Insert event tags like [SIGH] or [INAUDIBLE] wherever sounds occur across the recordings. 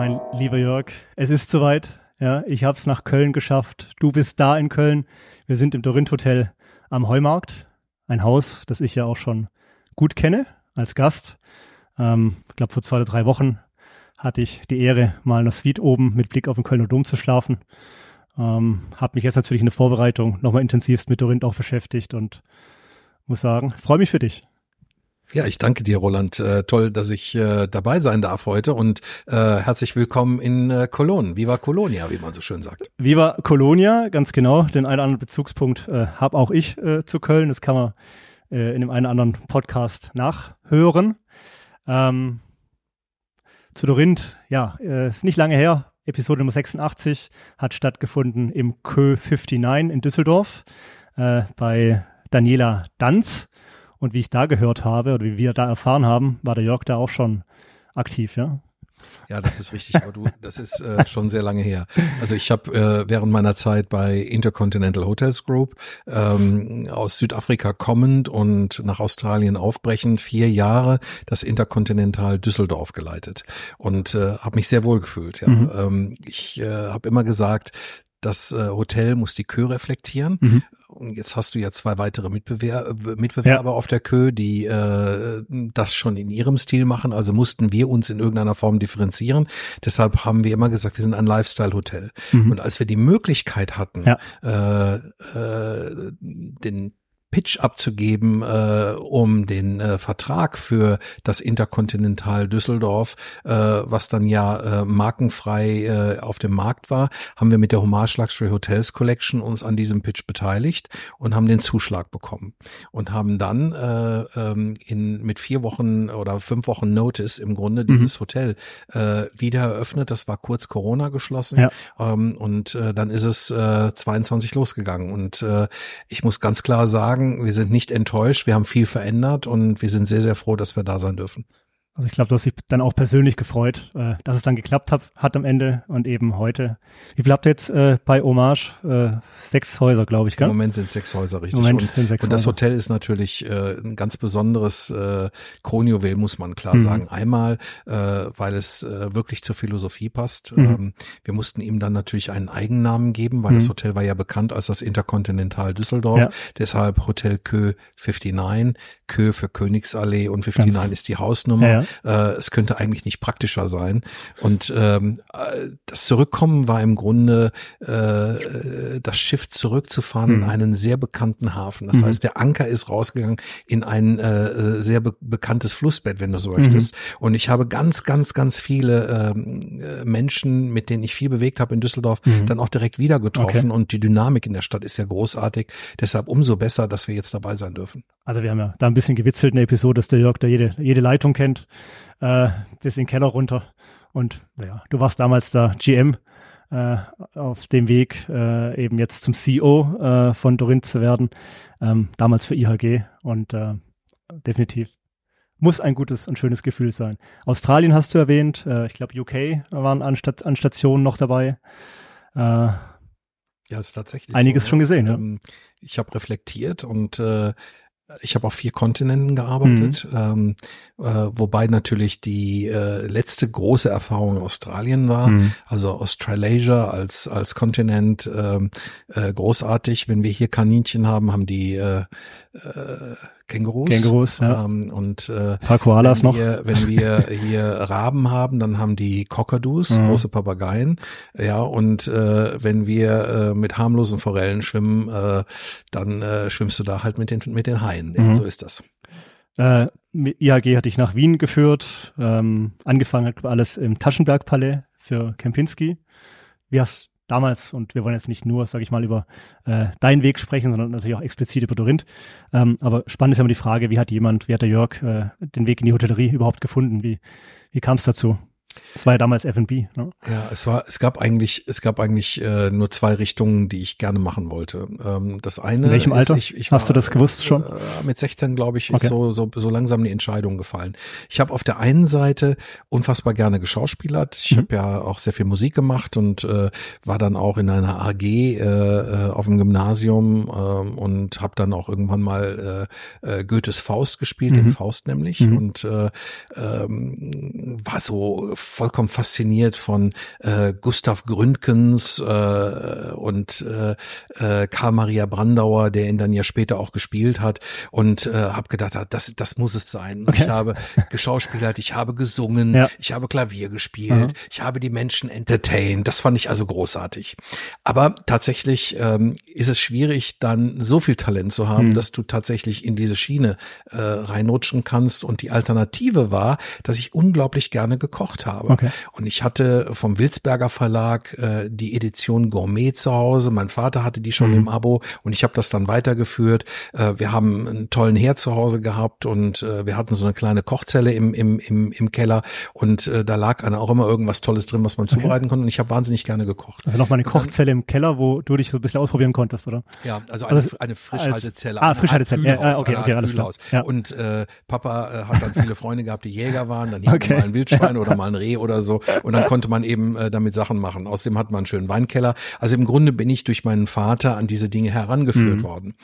Mein lieber Jörg, es ist soweit. Ja, ich habe es nach Köln geschafft. Du bist da in Köln. Wir sind im Dorint Hotel am Heumarkt. Ein Haus, das ich ja auch schon gut kenne als Gast. Ähm, ich glaube, vor zwei oder drei Wochen hatte ich die Ehre, mal in der Suite oben mit Blick auf den Kölner Dom zu schlafen. Ähm, habe mich jetzt natürlich in der Vorbereitung nochmal intensivst mit Dorint auch beschäftigt und muss sagen, freue mich für dich. Ja, ich danke dir, Roland. Äh, toll, dass ich äh, dabei sein darf heute und äh, herzlich willkommen in äh, Cologne. Viva Colonia, wie man so schön sagt. Viva Colonia, ganz genau. Den einen oder anderen Bezugspunkt äh, habe auch ich äh, zu Köln. Das kann man äh, in dem einen oder anderen Podcast nachhören. Ähm, zu Dorinth, ja, äh, ist nicht lange her. Episode Nummer 86 hat stattgefunden im Kö 59 in Düsseldorf äh, bei Daniela Danz. Und wie ich da gehört habe oder wie wir da erfahren haben, war der Jörg da auch schon aktiv, ja? Ja, das ist richtig, aber du, das ist äh, schon sehr lange her. Also ich habe äh, während meiner Zeit bei Intercontinental Hotels Group ähm, aus Südafrika kommend und nach Australien aufbrechend vier Jahre das Intercontinental Düsseldorf geleitet und äh, habe mich sehr wohl gefühlt. Ja. Mhm. Ähm, ich äh, habe immer gesagt, das äh, Hotel muss die Kö reflektieren. Mhm. Und jetzt hast du ja zwei weitere Mitbewer Mitbewerber ja. auf der Kö, die äh, das schon in ihrem Stil machen. Also mussten wir uns in irgendeiner Form differenzieren. Deshalb haben wir immer gesagt, wir sind ein Lifestyle-Hotel. Mhm. Und als wir die Möglichkeit hatten, ja. äh, äh, den Pitch abzugeben, äh, um den äh, Vertrag für das Interkontinental Düsseldorf, äh, was dann ja äh, markenfrei äh, auf dem Markt war, haben wir mit der Hommage Luxury Hotels Collection uns an diesem Pitch beteiligt und haben den Zuschlag bekommen und haben dann äh, ähm, in mit vier Wochen oder fünf Wochen Notice im Grunde dieses mhm. Hotel äh, wieder eröffnet. Das war kurz Corona geschlossen ja. ähm, und äh, dann ist es äh, 22 losgegangen und äh, ich muss ganz klar sagen sagen, wir sind nicht enttäuscht, wir haben viel verändert und wir sind sehr, sehr froh, dass wir da sein dürfen. Also ich glaube, du hast dich dann auch persönlich gefreut, äh, dass es dann geklappt hat, hat am Ende und eben heute. Wie viel habt ihr jetzt äh, bei Hommage? Äh, sechs Häuser, glaube ich, gell? Im Moment sind sechs Häuser, richtig. Im Moment und, sind sechs und das Häuser. Hotel ist natürlich äh, ein ganz besonderes äh, Kronjuwel, muss man klar mhm. sagen. Einmal, äh, weil es äh, wirklich zur Philosophie passt. Mhm. Ähm, wir mussten ihm dann natürlich einen Eigennamen geben, weil mhm. das Hotel war ja bekannt als das Interkontinental Düsseldorf. Ja. Deshalb Hotel Kö 59, Kö für Königsallee und 59 ganz. ist die Hausnummer. Ja, ja. Äh, es könnte eigentlich nicht praktischer sein. Und ähm, äh, das Zurückkommen war im Grunde äh, das Schiff zurückzufahren mhm. in einen sehr bekannten Hafen. Das mhm. heißt, der Anker ist rausgegangen in ein äh, sehr be bekanntes Flussbett, wenn du so möchtest. Mhm. Und ich habe ganz, ganz, ganz viele ähm, äh, Menschen, mit denen ich viel bewegt habe in Düsseldorf, mhm. dann auch direkt wieder getroffen. Okay. Und die Dynamik in der Stadt ist ja großartig. Deshalb umso besser, dass wir jetzt dabei sein dürfen. Also wir haben ja da ein bisschen gewitzelt in der Episode, dass der Jörg da jede, jede Leitung kennt äh, bis in den Keller runter. Und ja, du warst damals da GM äh, auf dem Weg, äh, eben jetzt zum CEO äh, von Dorin zu werden, ähm, damals für IHG und äh, definitiv muss ein gutes und schönes Gefühl sein. Australien hast du erwähnt, äh, ich glaube UK waren an, Stat an Stationen noch dabei. Ja, ist tatsächlich einiges so, schon gesehen. Ähm, ja. Ich habe reflektiert und ich habe auf vier Kontinenten gearbeitet, mhm. ähm, äh, wobei natürlich die äh, letzte große Erfahrung Australien war. Mhm. Also Australasia als als Kontinent ähm, äh, großartig. Wenn wir hier Kaninchen haben, haben die äh, äh, Kängurus. Kängurus, ja. Ähm, und äh, ein paar Koalas wenn noch. Wir, wenn wir hier Raben haben, dann haben die Kokadus, mhm. große Papageien. Ja, und äh, wenn wir äh, mit harmlosen Forellen schwimmen, äh, dann äh, schwimmst du da halt mit den, mit den Haien. Mhm. So ist das. Äh, IHG hat dich nach Wien geführt. Ähm, angefangen hat alles im Taschenbergpalais für Kempinski. Wie hast damals, und wir wollen jetzt nicht nur, sage ich mal, über äh, deinen Weg sprechen, sondern natürlich auch explizit über Dorinth. Ähm, aber spannend ist immer die Frage, wie hat jemand, wie hat der Jörg äh, den Weg in die Hotellerie überhaupt gefunden? Wie, wie kam es dazu? Es war ja damals F&B. Ne? Ja, es war, es gab eigentlich, es gab eigentlich äh, nur zwei Richtungen, die ich gerne machen wollte. Ähm, das eine. In welchem Alter? ich, ich Hast war, du das gewusst schon? Äh, mit 16 glaube ich okay. ist so, so so langsam die Entscheidung gefallen. Ich habe auf der einen Seite unfassbar gerne geschauspielert. Ich mhm. habe ja auch sehr viel Musik gemacht und äh, war dann auch in einer AG äh, äh, auf dem Gymnasium äh, und habe dann auch irgendwann mal äh, äh, Goethes Faust gespielt, mhm. den Faust nämlich und äh, ähm, war so vollkommen fasziniert von äh, Gustav Gründgens äh, und äh, äh, Karl Maria Brandauer, der ihn dann ja später auch gespielt hat und äh, habe gedacht, ah, das, das muss es sein. Okay. [LAUGHS] Ich habe geschauspielert, ich habe gesungen, ja. ich habe Klavier gespielt, mhm. ich habe die Menschen entertained. Das fand ich also großartig. Aber tatsächlich ähm, ist es schwierig, dann so viel Talent zu haben, mhm. dass du tatsächlich in diese Schiene äh, reinrutschen kannst. Und die Alternative war, dass ich unglaublich gerne gekocht habe. Okay. Und ich hatte vom Wilsberger Verlag äh, die Edition Gourmet zu Hause. Mein Vater hatte die schon mhm. im Abo und ich habe das dann weitergeführt. Äh, wir haben einen tollen Herd zu Hause gehabt und äh, wir hatten so eine kleine Kochzelle im, im, im, im Keller und äh, da lag auch immer irgendwas Tolles drin, was man okay. zubereiten konnte. Und ich habe wahnsinnig gerne gekocht. Also nochmal eine Kochzelle im Keller, wo du dich so ein bisschen ausprobieren konntest, oder? Ja, also eine, also, eine Frischhaltezelle. Ah, Frischhaltezelle. Ja, okay, okay, alles klar. Ja. Und äh, Papa äh, hat dann viele Freunde gehabt, die Jäger waren, dann okay. mal ein Wildschwein oder mal ein Reh oder so. Und dann konnte man eben äh, damit Sachen machen. Außerdem hat man einen schönen Weinkeller. Also im Grunde bin ich durch meinen Vater an diese Dinge herangeführt mhm. worden.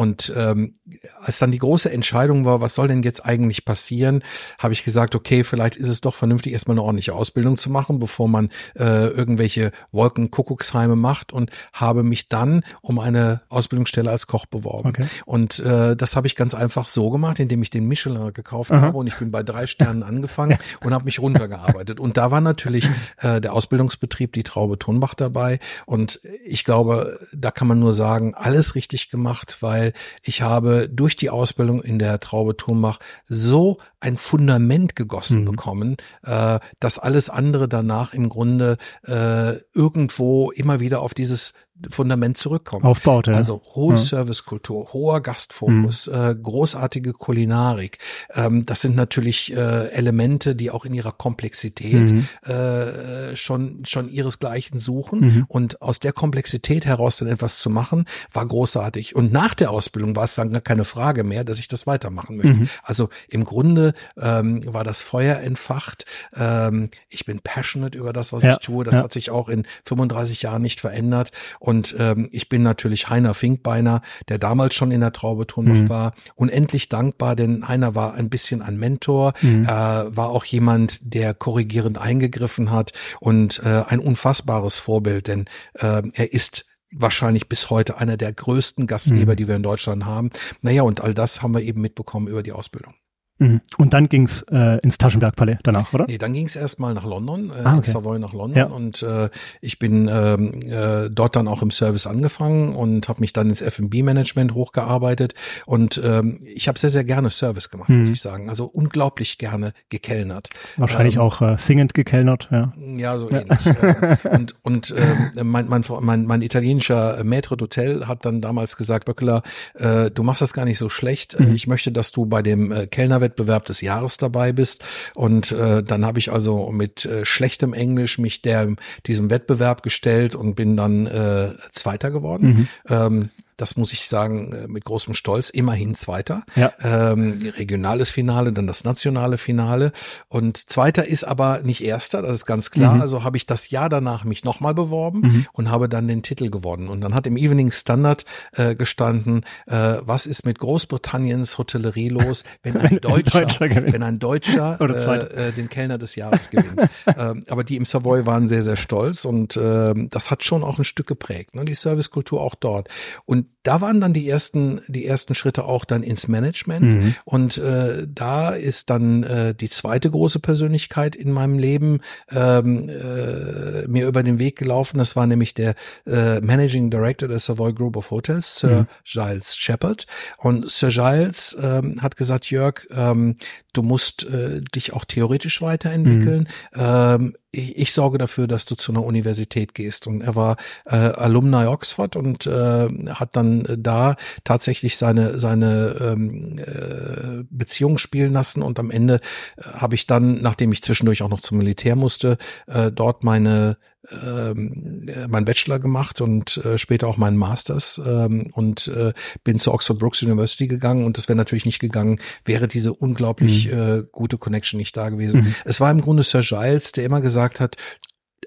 Und ähm, als dann die große Entscheidung war, was soll denn jetzt eigentlich passieren, habe ich gesagt, okay, vielleicht ist es doch vernünftig, erstmal eine ordentliche Ausbildung zu machen, bevor man äh, irgendwelche Wolkenkuckucksheime macht und habe mich dann um eine Ausbildungsstelle als Koch beworben. Okay. Und äh, das habe ich ganz einfach so gemacht, indem ich den Michelin gekauft Aha. habe und ich bin bei drei Sternen angefangen [LAUGHS] und habe mich runtergearbeitet. Und da war natürlich [LAUGHS] äh, der Ausbildungsbetrieb, die Traube Tonbach dabei. Und ich glaube, da kann man nur sagen, alles richtig gemacht, weil ich habe durch die Ausbildung in der Traube Turmbach so ein Fundament gegossen mhm. bekommen, äh, dass alles andere danach im Grunde äh, irgendwo immer wieder auf dieses Fundament zurückkommen. Aufbaut, ja. Also hohe ja. Servicekultur, hoher Gastfokus, mhm. äh, großartige Kulinarik. Ähm, das sind natürlich äh, Elemente, die auch in ihrer Komplexität mhm. äh, schon schon ihresgleichen suchen. Mhm. Und aus der Komplexität heraus dann etwas zu machen, war großartig. Und nach der Ausbildung war es dann gar keine Frage mehr, dass ich das weitermachen möchte. Mhm. Also im Grunde ähm, war das Feuer entfacht. Ähm, ich bin passionate über das, was ja. ich tue. Das ja. hat sich auch in 35 Jahren nicht verändert. Und ähm, ich bin natürlich Heiner Finkbeiner, der damals schon in der Traube mhm. war, unendlich dankbar, denn Heiner war ein bisschen ein Mentor, mhm. äh, war auch jemand, der korrigierend eingegriffen hat und äh, ein unfassbares Vorbild, denn äh, er ist wahrscheinlich bis heute einer der größten Gastgeber, mhm. die wir in Deutschland haben. Naja, und all das haben wir eben mitbekommen über die Ausbildung. Mhm. Und dann ging's äh, ins Taschenbergpalais danach, oder? Nee, dann ging's erstmal nach London, äh, ah, okay. Savoy nach London. Ja. Und äh, ich bin ähm, äh, dort dann auch im Service angefangen und habe mich dann ins F&B-Management hochgearbeitet. Und ähm, ich habe sehr, sehr gerne Service gemacht, mhm. muss ich sagen. Also unglaublich gerne gekellnert. Wahrscheinlich ähm, auch äh, singend gekellnert, ja. Ja, so ja. ähnlich. äh, und und äh, mein, mein, mein, mein italienischer Maître d'Hotel hat dann damals gesagt, Böckler, äh, du machst das gar nicht so schlecht. Mhm. Ich möchte, dass du bei dem äh, Kellner Wettbewerb des Jahres dabei bist. Und äh, dann habe ich also mit äh, schlechtem Englisch mich der diesem Wettbewerb gestellt und bin dann äh, Zweiter geworden. Mhm. Ähm, das muss ich sagen, äh, mit großem Stolz, immerhin Zweiter. Ja. Ähm, regionales Finale, dann das nationale Finale. Und Zweiter ist aber nicht Erster, das ist ganz klar. Mhm. Also habe ich das Jahr danach mich nochmal beworben mhm. und habe dann den Titel gewonnen. Und dann hat im Evening Standard äh, gestanden, äh, was ist mit Großbritanniens Hotellerie los, wenn ein Deutscher, [LAUGHS] wenn ein Deutscher [LAUGHS] äh, äh, den Kellner des Jahres gewinnt. [LAUGHS] ähm, aber die im Savoy waren sehr, sehr stolz und äh, das hat schon auch ein Stück geprägt, ne? die Servicekultur auch dort. Und um, da waren dann die ersten, die ersten Schritte auch dann ins Management. Mhm. Und äh, da ist dann äh, die zweite große Persönlichkeit in meinem Leben ähm, äh, mir über den Weg gelaufen. Das war nämlich der äh, Managing Director der Savoy Group of Hotels, Sir mhm. Giles Shepard. Und Sir Giles ähm, hat gesagt, Jörg, ähm, du musst äh, dich auch theoretisch weiterentwickeln. Mhm. Ähm, ich, ich sorge dafür, dass du zu einer Universität gehst. Und er war äh, Alumni Oxford und äh, hat dann da tatsächlich seine seine ähm, äh, Beziehung spielen lassen. Und am Ende äh, habe ich dann, nachdem ich zwischendurch auch noch zum Militär musste, äh, dort meine ähm, äh, meinen Bachelor gemacht und äh, später auch meinen Masters ähm, und äh, bin zur Oxford Brooks University gegangen und das wäre natürlich nicht gegangen, wäre diese unglaublich mhm. äh, gute Connection nicht da gewesen. Mhm. Es war im Grunde Sir Giles, der immer gesagt hat,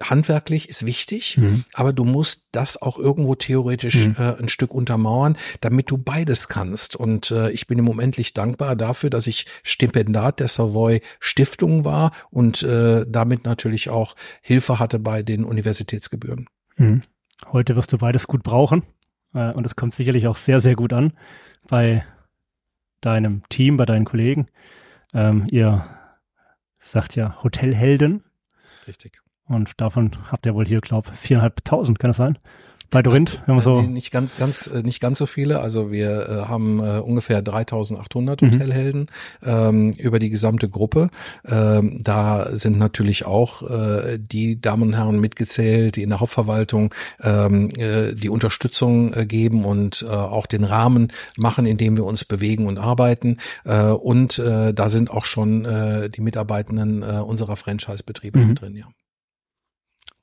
handwerklich ist wichtig, mhm. aber du musst das auch irgendwo theoretisch mhm. äh, ein Stück untermauern, damit du beides kannst. Und äh, ich bin im Moment dankbar dafür, dass ich Stipendat der Savoy Stiftung war und äh, damit natürlich auch Hilfe hatte bei den Universitätsgebühren. Mhm. Heute wirst du beides gut brauchen äh, und es kommt sicherlich auch sehr, sehr gut an bei deinem Team, bei deinen Kollegen. Ähm, ihr sagt ja Hotelhelden. Richtig. Und davon habt ihr wohl hier, glaube ich, viereinhalbtausend, kann das sein? Bei Dorint, wenn man so. Nicht ganz, ganz, äh, nicht ganz so viele. Also wir äh, haben äh, ungefähr 3800 mhm. Hotelhelden ähm, über die gesamte Gruppe. Ähm, da sind natürlich auch äh, die Damen und Herren mitgezählt, die in der Hauptverwaltung ähm, äh, die Unterstützung äh, geben und äh, auch den Rahmen machen, in dem wir uns bewegen und arbeiten. Äh, und äh, da sind auch schon äh, die Mitarbeitenden äh, unserer Franchise-Betriebe mhm. drin, ja.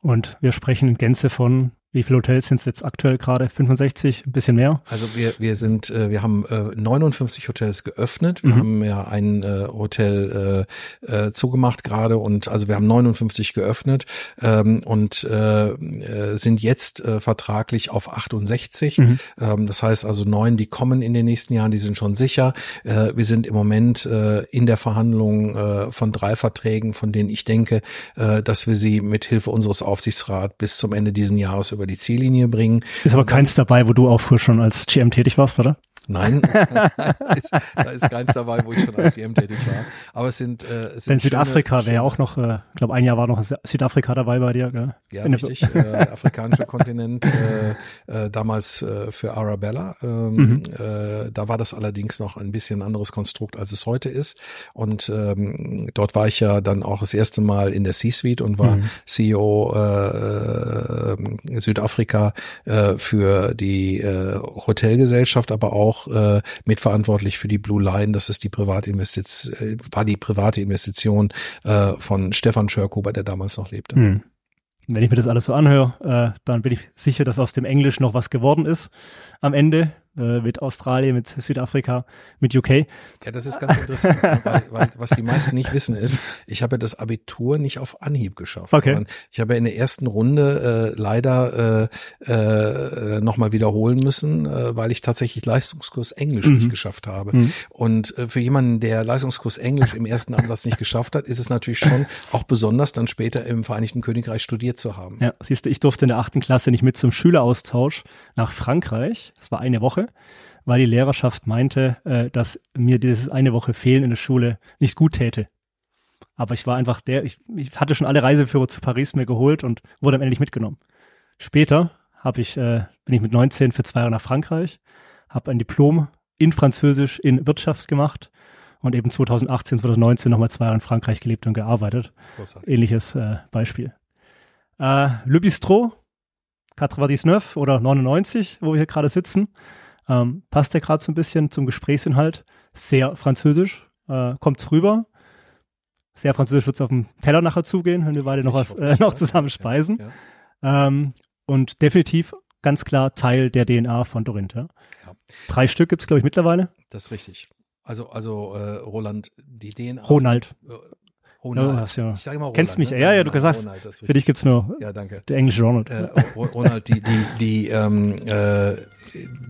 Und wir sprechen in Gänze von wie viele Hotels sind es jetzt aktuell gerade? 65, ein bisschen mehr? Also wir, wir sind, äh, wir haben äh, 59 Hotels geöffnet. Wir mhm. haben ja ein äh, Hotel äh, äh, zugemacht gerade und also wir haben 59 geöffnet ähm, und äh, äh, sind jetzt äh, vertraglich auf 68. Mhm. Ähm, das heißt also neun, die kommen in den nächsten Jahren, die sind schon sicher. Äh, wir sind im Moment äh, in der Verhandlung äh, von drei Verträgen, von denen ich denke, äh, dass wir sie mit Hilfe unseres Aufsichtsrats bis zum Ende diesen Jahres über die Ziellinie bringen. Ist aber keins dabei, wo du auch früher schon als GM tätig warst, oder? Nein, [LAUGHS] da ist keins dabei, wo ich schon als GM tätig war. Aber es sind, äh, es sind Denn Südafrika wäre ja auch noch, äh, ich glaube, ein Jahr war noch Südafrika dabei bei dir. Gell? Ja, In richtig. äh, afrikanischer Kontinent, äh, äh, damals äh, für Arabella. Ähm, mhm. äh, da war das allerdings noch ein bisschen anderes Konstrukt, als es heute ist. Und ähm, dort war ich ja dann auch das erste Mal in der C-Suite und war mhm. CEO äh, äh, Südafrika äh, für die äh, Hotelgesellschaft, aber auch auch äh, mitverantwortlich für die Blue Line. Das ist die Privatinvestition, äh, war die private Investition äh, von Stefan Schörkuber, der damals noch lebte. Hm. Wenn ich mir das alles so anhöre, äh, dann bin ich sicher, dass aus dem Englisch noch was geworden ist am Ende äh, mit Australien, mit Südafrika, mit UK. Ja, das ist ganz interessant, [LAUGHS] weil, weil, was die meisten nicht wissen ist, ich habe das Abitur nicht auf Anhieb geschafft, okay. sondern ich habe in der ersten Runde äh, leider äh, äh, nochmal wiederholen müssen, äh, weil ich tatsächlich Leistungskurs Englisch mhm. nicht geschafft habe. Mhm. Und äh, für jemanden, der Leistungskurs Englisch im ersten Ansatz nicht geschafft hat, ist es natürlich schon auch besonders, dann später im Vereinigten Königreich studiert zu haben. Ja, siehst du, ich durfte in der achten Klasse nicht mit zum Schüleraustausch nach Frankreich. Das war eine Woche weil die Lehrerschaft meinte, äh, dass mir dieses eine Woche Fehlen in der Schule nicht gut täte. Aber ich war einfach der, ich, ich hatte schon alle Reiseführer zu Paris mir geholt und wurde am Ende nicht mitgenommen. Später habe ich, äh, bin ich mit 19 für zwei Jahre nach Frankreich, habe ein Diplom in Französisch in Wirtschaft gemacht und eben 2018, 2019 nochmal zwei Jahre in Frankreich gelebt und gearbeitet. Großartig. Ähnliches äh, Beispiel. Äh, Le Bistrot, 99 oder 99, wo wir hier gerade sitzen, ähm, passt der gerade so ein bisschen zum Gesprächsinhalt. Sehr französisch, äh, kommt's rüber. Sehr französisch wird's auf dem Teller nachher zugehen, wenn wir beide noch was äh, noch zusammen speisen. Ja, ja. Ähm, und definitiv ganz klar Teil der DNA von Dorint. Ja? ja. Drei Stück gibt's glaube ich, mittlerweile. Das ist richtig. Also, also äh, Roland, die DNA. Ronald. Äh, Ronald. Ja, ja. Ich sage immer Ronald. Kennst mich? Ne? Ja, ja, du gesagt. Ronald, für dich gibt's nur ja, danke. der englische Ronald. Äh, Ronald, die, die, die ähm, äh,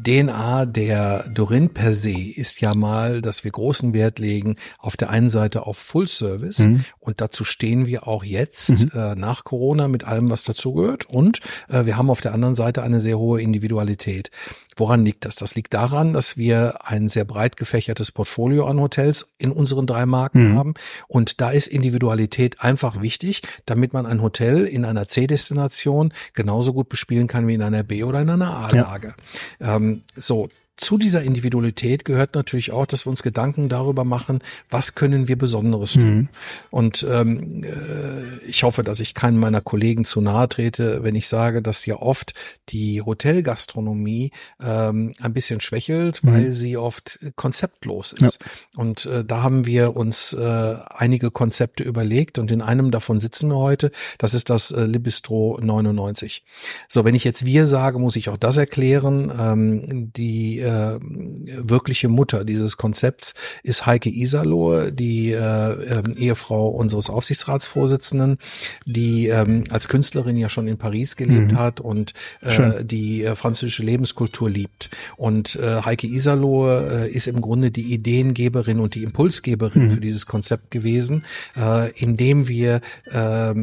DNA der Dorin per se ist ja mal, dass wir großen Wert legen auf der einen Seite auf Full Service mhm. und dazu stehen wir auch jetzt mhm. äh, nach Corona mit allem, was dazu gehört und äh, wir haben auf der anderen Seite eine sehr hohe Individualität. Woran liegt das? Das liegt daran, dass wir ein sehr breit gefächertes Portfolio an Hotels in unseren drei Marken mhm. haben und da ist Individualität einfach wichtig, damit man ein Hotel in einer C-Destination genauso gut bespielen kann wie in einer B- oder in einer A-Lage. Ja. Ähm, so, zu dieser Individualität gehört natürlich auch, dass wir uns Gedanken darüber machen, was können wir Besonderes tun. Mhm. Und ähm, äh, ich hoffe, dass ich keinen meiner Kollegen zu nahe trete, wenn ich sage, dass ja oft die Hotelgastronomie ähm, ein bisschen schwächelt, mhm. weil sie oft konzeptlos ist. Ja. Und äh, da haben wir uns äh, einige Konzepte überlegt und in einem davon sitzen wir heute. Das ist das äh, Libistro 99. So, wenn ich jetzt wir sage, muss ich auch das erklären. Ähm, die äh, äh, wirkliche Mutter dieses Konzepts ist Heike Iserlohe, die äh, äh, Ehefrau unseres Aufsichtsratsvorsitzenden, die ähm, als Künstlerin ja schon in Paris gelebt mhm. hat und äh, die äh, französische Lebenskultur liebt. Und äh, Heike Iserlohe äh, ist im Grunde die Ideengeberin und die Impulsgeberin mhm. für dieses Konzept gewesen, äh, indem wir äh, äh,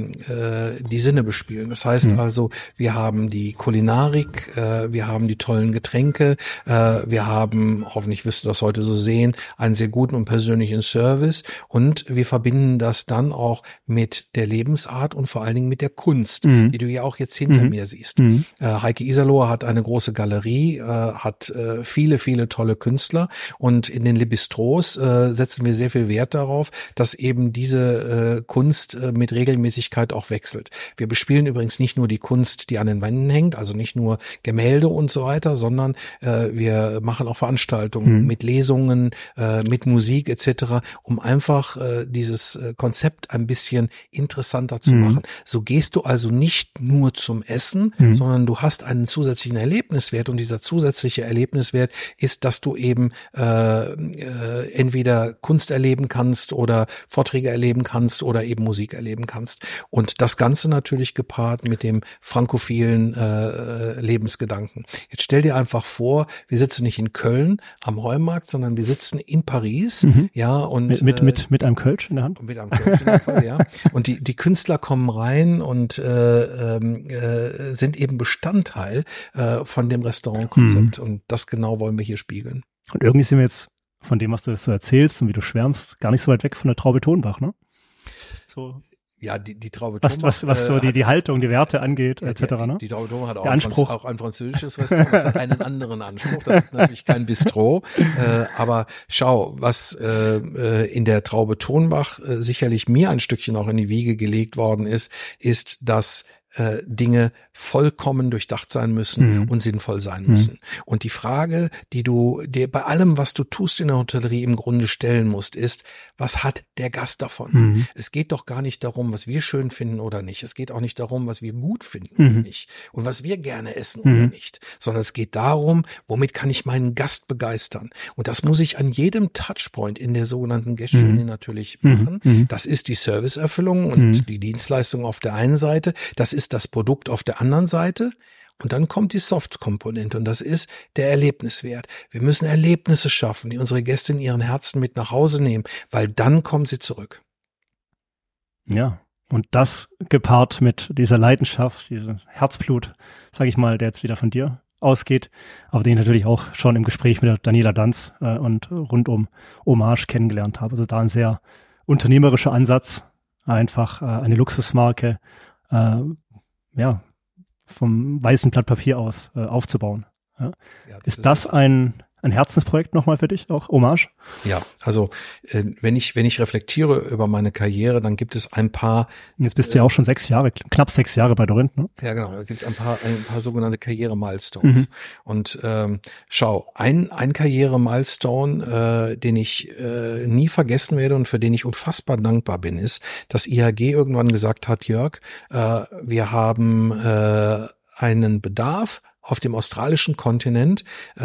die Sinne bespielen. Das heißt mhm. also, wir haben die Kulinarik, äh, wir haben die tollen Getränke, äh, wir haben, hoffentlich wirst du das heute so sehen, einen sehr guten und persönlichen Service und wir verbinden das dann auch mit der Lebensart und vor allen Dingen mit der Kunst, mhm. die du ja auch jetzt hinter mhm. mir siehst. Mhm. Äh, Heike Iserloh hat eine große Galerie, äh, hat äh, viele, viele tolle Künstler und in den Libistros setzen wir sehr viel Wert darauf, dass eben diese Kunst mit Regelmäßigkeit auch wechselt. Wir bespielen übrigens nicht nur die Kunst, die an den Wänden hängt, also nicht nur Gemälde und so weiter, sondern äh, wir machen auch Veranstaltungen mhm. mit Lesungen, äh, mit Musik etc., um einfach äh, dieses äh, Konzept ein bisschen interessanter zu mhm. machen. So gehst du also nicht nur zum Essen, mhm. sondern du hast einen zusätzlichen Erlebniswert und dieser zusätzliche Erlebniswert ist, dass du eben äh, äh, entweder Kunst erleben kannst oder Vorträge erleben kannst oder eben Musik erleben kannst. Und das Ganze natürlich gepaart mit dem frankophilen äh, Lebensgedanken. Jetzt stell dir einfach vor, wir sitzen nicht in Köln am Heumarkt, sondern wir sitzen in Paris, mhm. ja, und mit, mit, äh, mit, mit einem Kölsch in der Hand. Mit einem Kölsch in der Fall, ja. [LAUGHS] Und die, die Künstler kommen rein und äh, ähm, äh, sind eben Bestandteil äh, von dem Restaurantkonzept. Mhm. Und das genau wollen wir hier spiegeln. Und irgendwie sind wir jetzt von dem, was du so erzählst und wie du schwärmst, gar nicht so weit weg von der Traube Tonbach, ne? So ja, die, die Traube was, was, was so die, die Haltung, die Werte angeht, ja, etc. Die, ne? die Traube Thomas hat auch Franz, auch ein, französisches Restaurant, das hat einen anderen Anspruch. Das ist natürlich kein Bistro. [LAUGHS] Äh, aber schau, was äh, äh, in der Traube Tonbach äh, sicherlich mir ein Stückchen auch in die Wiege gelegt worden ist, ist, dass äh, Dinge vollkommen durchdacht sein müssen mhm. und sinnvoll sein mhm. müssen. Und die Frage, die du dir bei allem, was du tust in der Hotellerie im Grunde stellen musst, ist, was hat der Gast davon? Mhm. Es geht doch gar nicht darum, was wir schön finden oder nicht. Es geht auch nicht darum, was wir gut finden oder mhm. nicht und was wir gerne essen oder mhm. nicht, sondern es geht darum, womit kann ich meinen Gast begeistern? Und das muss ich an jedem Touchpoint in der sogenannten Gästjourney mhm. natürlich machen. Das ist die Serviceerfüllung und die Dienstleistung auf der einen Seite. Das ist das Produkt auf der anderen Seite. Und dann kommt die Soft-Komponente und das ist der Erlebniswert. Wir müssen Erlebnisse schaffen, die unsere Gäste in ihren Herzen mit nach Hause nehmen, weil dann kommen sie zurück. Ja, und das gepaart mit dieser Leidenschaft, diesem Herzblut, sage ich mal, der jetzt wieder von dir ausgeht, aber den ich natürlich auch schon im Gespräch mit Daniela Danz äh, und rund um Hommage kennengelernt habe. Also da ein sehr unternehmerischer Ansatz, einfach äh, eine Luxusmarke äh, ja, vom weißen Blatt Papier aus äh, aufzubauen. Ja. Ja, das ist, ist das ein ein Herzensprojekt nochmal für dich, auch Hommage? Ja, also äh, wenn ich wenn ich reflektiere über meine Karriere, dann gibt es ein paar. Jetzt bist du ja auch schon sechs Jahre, knapp sechs Jahre bei Dorint, ne? Ja, genau. Es gibt ein paar ein paar sogenannte Karriere-Milestones. Mhm. Und ähm, schau, ein ein Karriere-Milestone, äh, den ich äh, nie vergessen werde und für den ich unfassbar dankbar bin, ist, dass IHG irgendwann gesagt hat, Jörg, äh, wir haben äh, einen Bedarf auf dem australischen Kontinent äh,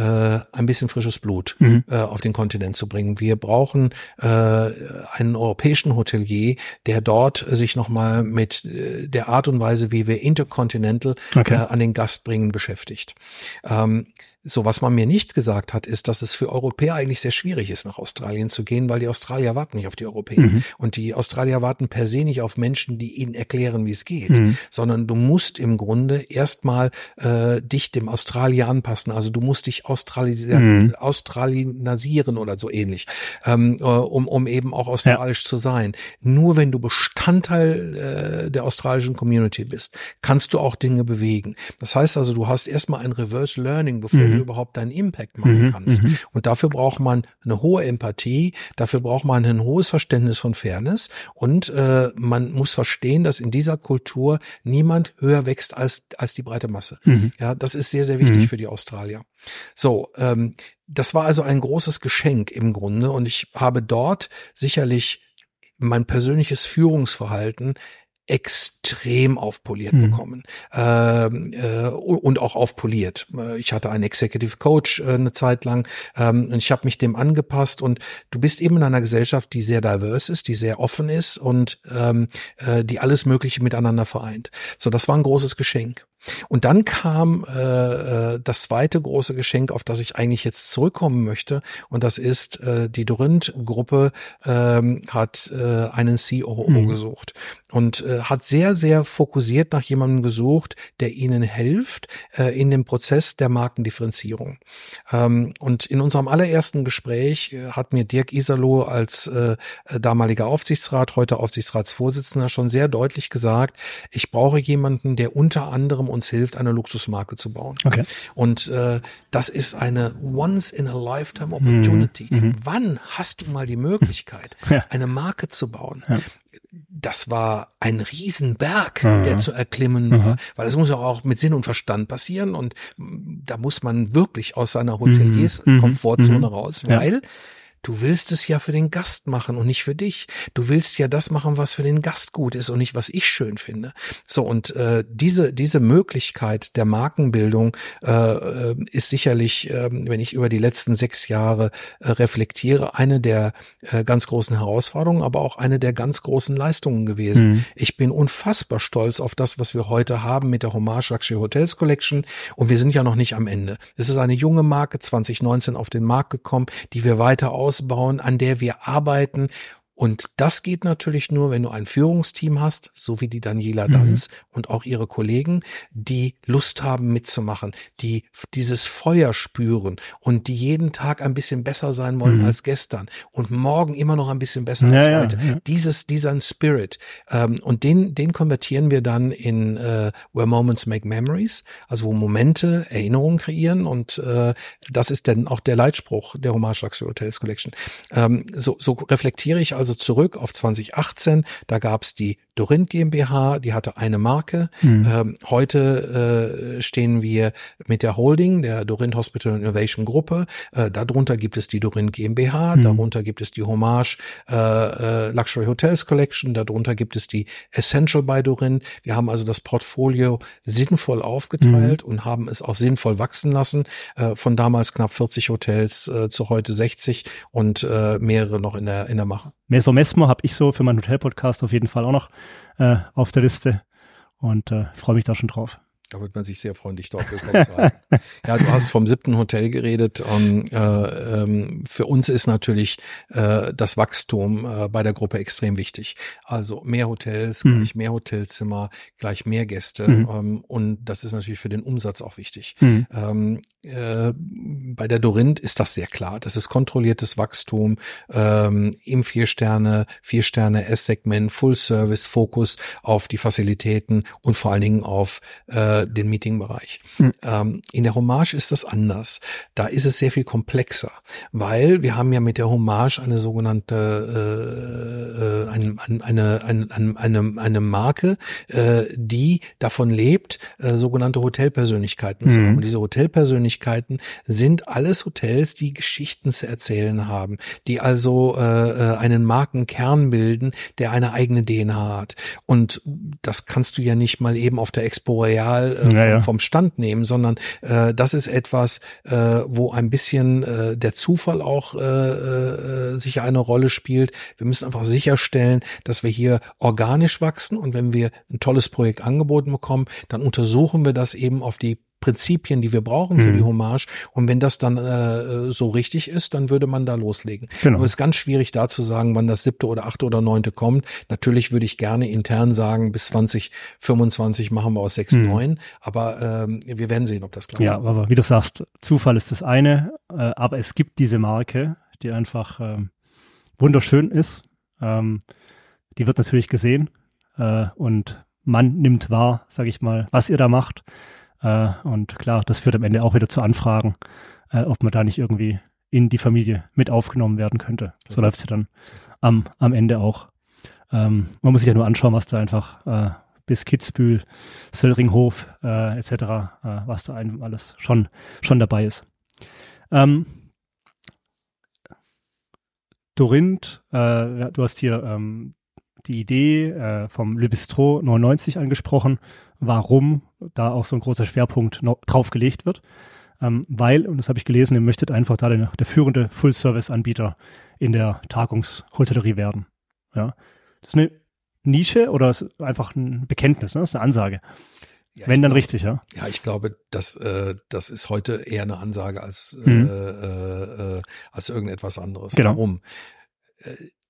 ein bisschen frisches Blut mhm. äh, auf den Kontinent zu bringen. Wir brauchen äh, einen europäischen Hotelier, der dort sich nochmal mit äh, der Art und Weise, wie wir Intercontinental okay. äh, an den Gast bringen, beschäftigt. Ähm, so, was man mir nicht gesagt hat, ist, dass es für Europäer eigentlich sehr schwierig ist, nach Australien zu gehen, weil die Australier warten nicht auf die Europäer. Mhm. Und die Australier warten per se nicht auf Menschen, die ihnen erklären, wie es geht, mhm. sondern du musst im Grunde erstmal äh, dich dem Australier anpassen. Also du musst dich Australis mhm. australinasieren oder so ähnlich, ähm, äh, um, um eben auch australisch ja. zu sein. Nur wenn du Bestandteil äh, der australischen Community bist, kannst du auch Dinge bewegen. Das heißt also, du hast erstmal ein Reverse Learning, bevor du mhm. überhaupt deinen Impact machen mhm. kannst. Mhm. Und dafür braucht man eine hohe Empathie, dafür braucht man ein hohes Verständnis von Fairness und äh, man muss verstehen, dass in dieser Kultur niemand höher wächst als, als die breite Masse. Ja, das ist sehr, sehr wichtig für die Australier. So, ähm, das war also ein großes Geschenk im Grunde und ich habe dort sicherlich mein persönliches Führungsverhalten extrem aufpoliert mhm. bekommen ähm, äh, und auch aufpoliert. Ich hatte einen Executive Coach äh, eine Zeit lang ähm, und ich habe mich dem angepasst und du bist eben in einer Gesellschaft, die sehr diverse ist, die sehr offen ist und ähm, äh, die alles Mögliche miteinander vereint. So, das war ein großes Geschenk. Und dann kam äh, äh, das zweite große Geschenk, auf das ich eigentlich jetzt zurückkommen möchte. Und das ist, äh, die Dorint-Gruppe ähm, hat äh, einen COO mhm. gesucht und äh, hat sehr, sehr fokussiert nach jemandem gesucht, der ihnen hilft äh, in dem Prozess der Markendifferenzierung. Ähm, und in unserem allerersten Gespräch äh, hat mir Dirk Isalo als äh, damaliger Aufsichtsrat, heute Aufsichtsratsvorsitzender, schon sehr deutlich gesagt, ich brauche jemanden, der unter anderem uns hilft, eine Luxusmarke zu bauen. Okay. Und äh, das ist eine once in a lifetime opportunity. Mhm. mhm. Wann hast du mal die Möglichkeit, ja. eine Marke zu bauen? Ja das war ein Riesenberg, mhm. der zu erklimmen war, mhm. weil das muss ja auch mit Sinn und Verstand passieren und da muss man wirklich aus seiner Hoteliers-Komfortzone mhm. mhm. raus, weil ja. Du willst es ja für den Gast machen und nicht für dich. Du willst ja das machen, was für den Gast gut ist und nicht, was ich schön finde. So, und äh, diese, diese Möglichkeit der Markenbildung äh, äh ist sicherlich, äh, wenn ich über die letzten sechs Jahre äh, reflektiere, eine der äh, ganz großen Herausforderungen, aber auch eine der ganz großen Leistungen gewesen. Mhm. Ich bin unfassbar stolz auf das, was wir heute haben mit der Hommage Luxury Hotels Collection und wir sind ja noch nicht am Ende. Es ist eine junge Marke, 2019 auf den Markt gekommen, die wir weiter aus ausbauen, an der wir arbeiten und das geht natürlich nur, wenn du ein Führungsteam hast, so wie die Daniela Danz mhm. und auch ihre Kollegen, die Lust haben mitzumachen, die dieses Feuer spüren und die jeden Tag ein bisschen besser sein wollen mhm. als gestern und morgen immer noch ein bisschen besser ja, als ja, heute. Ja. Dieses, dieser Spirit. Ähm, und den, den konvertieren wir dann in äh, Where Moments Make Memories, also wo Momente Erinnerungen kreieren und äh, das ist dann auch der Leitspruch der Hommage Luxury Hotels Collection. Ähm, so, so reflektiere ich also zurück auf 2018. Da gab es die Dorint GmbH, die hatte eine Marke. Mhm. Ähm, heute äh, stehen wir mit der Holding, der Dorint Hospital Innovation Gruppe. Äh, darunter gibt es die Dorint GmbH, mhm. darunter gibt es die Hommage äh, äh, Luxury Hotels Collection, darunter gibt es die Essential by Dorint. Wir haben also das Portfolio sinnvoll aufgeteilt mhm. und haben es auch sinnvoll wachsen lassen. Äh, von damals knapp 40 Hotels äh, zu heute 60 und äh, mehrere noch in der in der Mache. Meso Mesmo habe ich so für meinen Hotel-Podcast auf jeden Fall auch noch äh, auf der Liste und äh, freue mich da schon drauf. Da wird man sich sehr freuen, dich dort willkommen zu haben. [LAUGHS] ja, du hast vom siebten Hotel geredet. Und, äh, ähm, für uns ist natürlich äh, das Wachstum äh, bei der Gruppe extrem wichtig. Also mehr Hotels, mhm. gleich mehr Hotelzimmer, gleich mehr Gäste. Mhm. Ähm, und das ist natürlich für den Umsatz auch wichtig. Mhm. Ähm, äh, bei der Dorint ist das sehr klar. Das ist kontrolliertes Wachstum ähm, im Vier-Sterne, Vier-Sterne S-Segment, Full-Service, Fokus auf die Facilitäten und vor allen Dingen auf äh, den Meeting-Bereich. Mhm. Ähm, in der Hommage ist das anders. Da ist es sehr viel komplexer, weil wir haben ja mit der Hommage eine sogenannte äh, äh, eine, eine, eine, eine, eine Marke, äh, die davon lebt, äh, sogenannte Hotelpersönlichkeiten zu mhm. haben. Und diese Hotelpersönlichkeiten Persönlichkeiten sind alles Hotels, die Geschichten zu erzählen haben, die also äh, äh einen Markenkern bilden, der eine eigene DNA hat. Und das kannst du ja nicht mal eben auf der Expo Real äh, ja, vom, vom, Stand nehmen, sondern äh, das ist etwas, äh, wo ein bisschen äh, der Zufall auch äh, äh, sicher eine Rolle spielt. Wir müssen einfach sicherstellen, dass wir hier organisch wachsen und wenn wir ein tolles Projekt angeboten bekommen, dann untersuchen wir das eben auf die Prinzipien, die wir brauchen für mhm. die Hommage. Und wenn das dann äh, so richtig ist, dann würde man da loslegen. Genau. Nur ist ganz schwierig da zu sagen, wann das siebte oder achte oder neunte kommt. Natürlich würde ich gerne intern sagen, bis 2025 machen wir aus sechs mhm. neun. Aber ähm, wir werden sehen, ob das klappt. Ja, aber wie du sagst, Zufall ist das eine. Äh, aber es gibt diese Marke, die einfach ähm, wunderschön ist. Ähm, die wird natürlich gesehen äh, und man nimmt wahr, sage ich mal, was ihr da macht. Äh, und klar, das führt am Ende auch wieder zu Anfragen, äh, ob man da nicht irgendwie in die Familie mit aufgenommen werden könnte. So läuft es ja dann am, am Ende auch. Ähm, man muss sich ja nur anschauen, was da einfach äh, bis Kitzbühel, Söllringhof äh, etc., äh, was da einem alles schon, schon dabei ist. Ähm, Dorinth, äh, du hast hier ähm, die Idee äh, vom Le Bistro 99 angesprochen, warum da auch so ein großer Schwerpunkt drauf gelegt wird. Ähm, weil, und das habe ich gelesen, ihr möchtet einfach da der, der führende Full-Service-Anbieter in der Tagungshotellerie werden. Ja. Das ist eine Nische oder ist einfach ein Bekenntnis, ne? Das ist eine Ansage. Ja, Wenn dann glaube, richtig, ja. Ja, ich glaube, das, äh, das ist heute eher eine Ansage als, mhm. äh, äh, als irgendetwas anderes. Genau. Warum?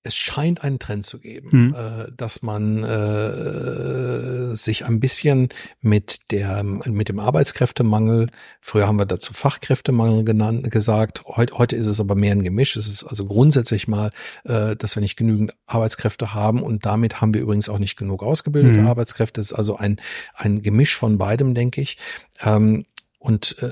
Es scheint einen Trend zu geben, mhm. äh, dass man äh, sich ein bisschen mit der mit dem Arbeitskräftemangel, früher haben wir dazu Fachkräftemangel genannt, gesagt, heute, heute ist es aber mehr ein Gemisch. Es ist also grundsätzlich mal, äh, dass wir nicht genügend Arbeitskräfte haben und damit haben wir übrigens auch nicht genug ausgebildete mhm. Arbeitskräfte. Es ist also ein ein Gemisch von beidem, denke ich. Ähm, und äh,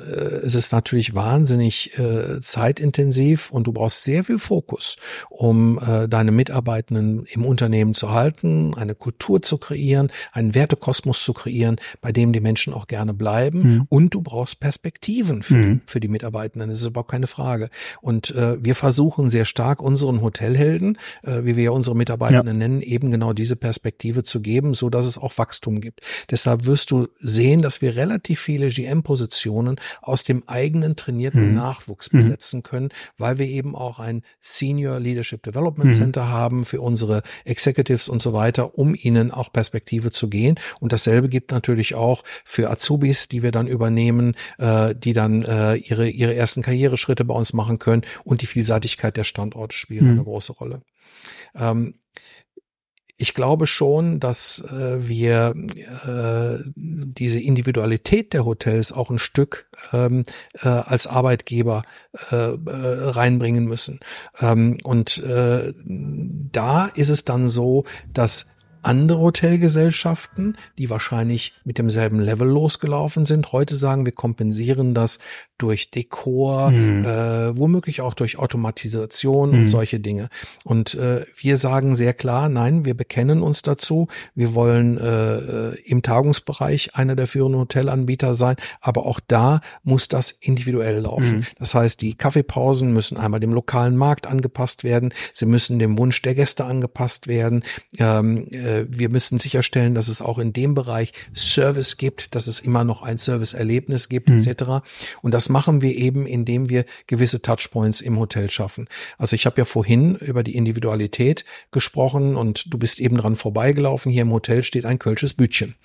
es ist natürlich wahnsinnig äh, zeitintensiv und du brauchst sehr viel Fokus, um äh, deine Mitarbeitenden im Unternehmen zu halten, eine Kultur zu kreieren, einen Wertekosmos zu kreieren, bei dem die Menschen auch gerne bleiben. Mhm. Und du brauchst Perspektiven für, mhm. die, für die Mitarbeitenden. Das ist überhaupt keine Frage. Und äh, wir versuchen sehr stark unseren Hotelhelden, äh, wie wir ja unsere Mitarbeitenden ja. nennen, eben genau diese Perspektive zu geben, so dass es auch Wachstum gibt. Deshalb wirst du sehen, dass wir relativ viele GM-Positionen Positionen aus dem eigenen trainierten mhm. Nachwuchs mhm. besetzen können, weil wir eben auch ein Senior Leadership Development mhm. Center haben für unsere Executives und so weiter, um ihnen auch Perspektive zu gehen. Und dasselbe gibt natürlich auch für Azubis, die wir dann übernehmen, äh, die dann äh, ihre, ihre ersten Karriereschritte bei uns machen können. Und die Vielseitigkeit der Standorte spielt mhm. eine große Rolle. Ähm, ich glaube schon, dass äh, wir äh, diese Individualität der Hotels auch ein Stück ähm, äh, als Arbeitgeber äh, äh, reinbringen müssen. Ähm, und äh, da ist es dann so, dass andere Hotelgesellschaften, die wahrscheinlich mit demselben Level losgelaufen sind, heute sagen, wir kompensieren das durch Dekor, mhm. äh, womöglich auch durch Automatisation mhm. und solche Dinge. Und äh, wir sagen sehr klar, nein, wir bekennen uns dazu. Wir wollen äh, äh, im Tagungsbereich einer der führenden Hotelanbieter sein, aber auch da muss das individuell laufen. Mhm. Das heißt, die Kaffeepausen müssen einmal dem lokalen Markt angepasst werden, sie müssen dem Wunsch der Gäste angepasst werden. Ähm, äh, wir müssen sicherstellen, dass es auch in dem Bereich Service gibt, dass es immer noch ein Serviceerlebnis gibt, mhm. etc. Und das machen wir eben, indem wir gewisse Touchpoints im Hotel schaffen. Also ich habe ja vorhin über die Individualität gesprochen und du bist eben dran vorbeigelaufen. Hier im Hotel steht ein kölsches Bütchen.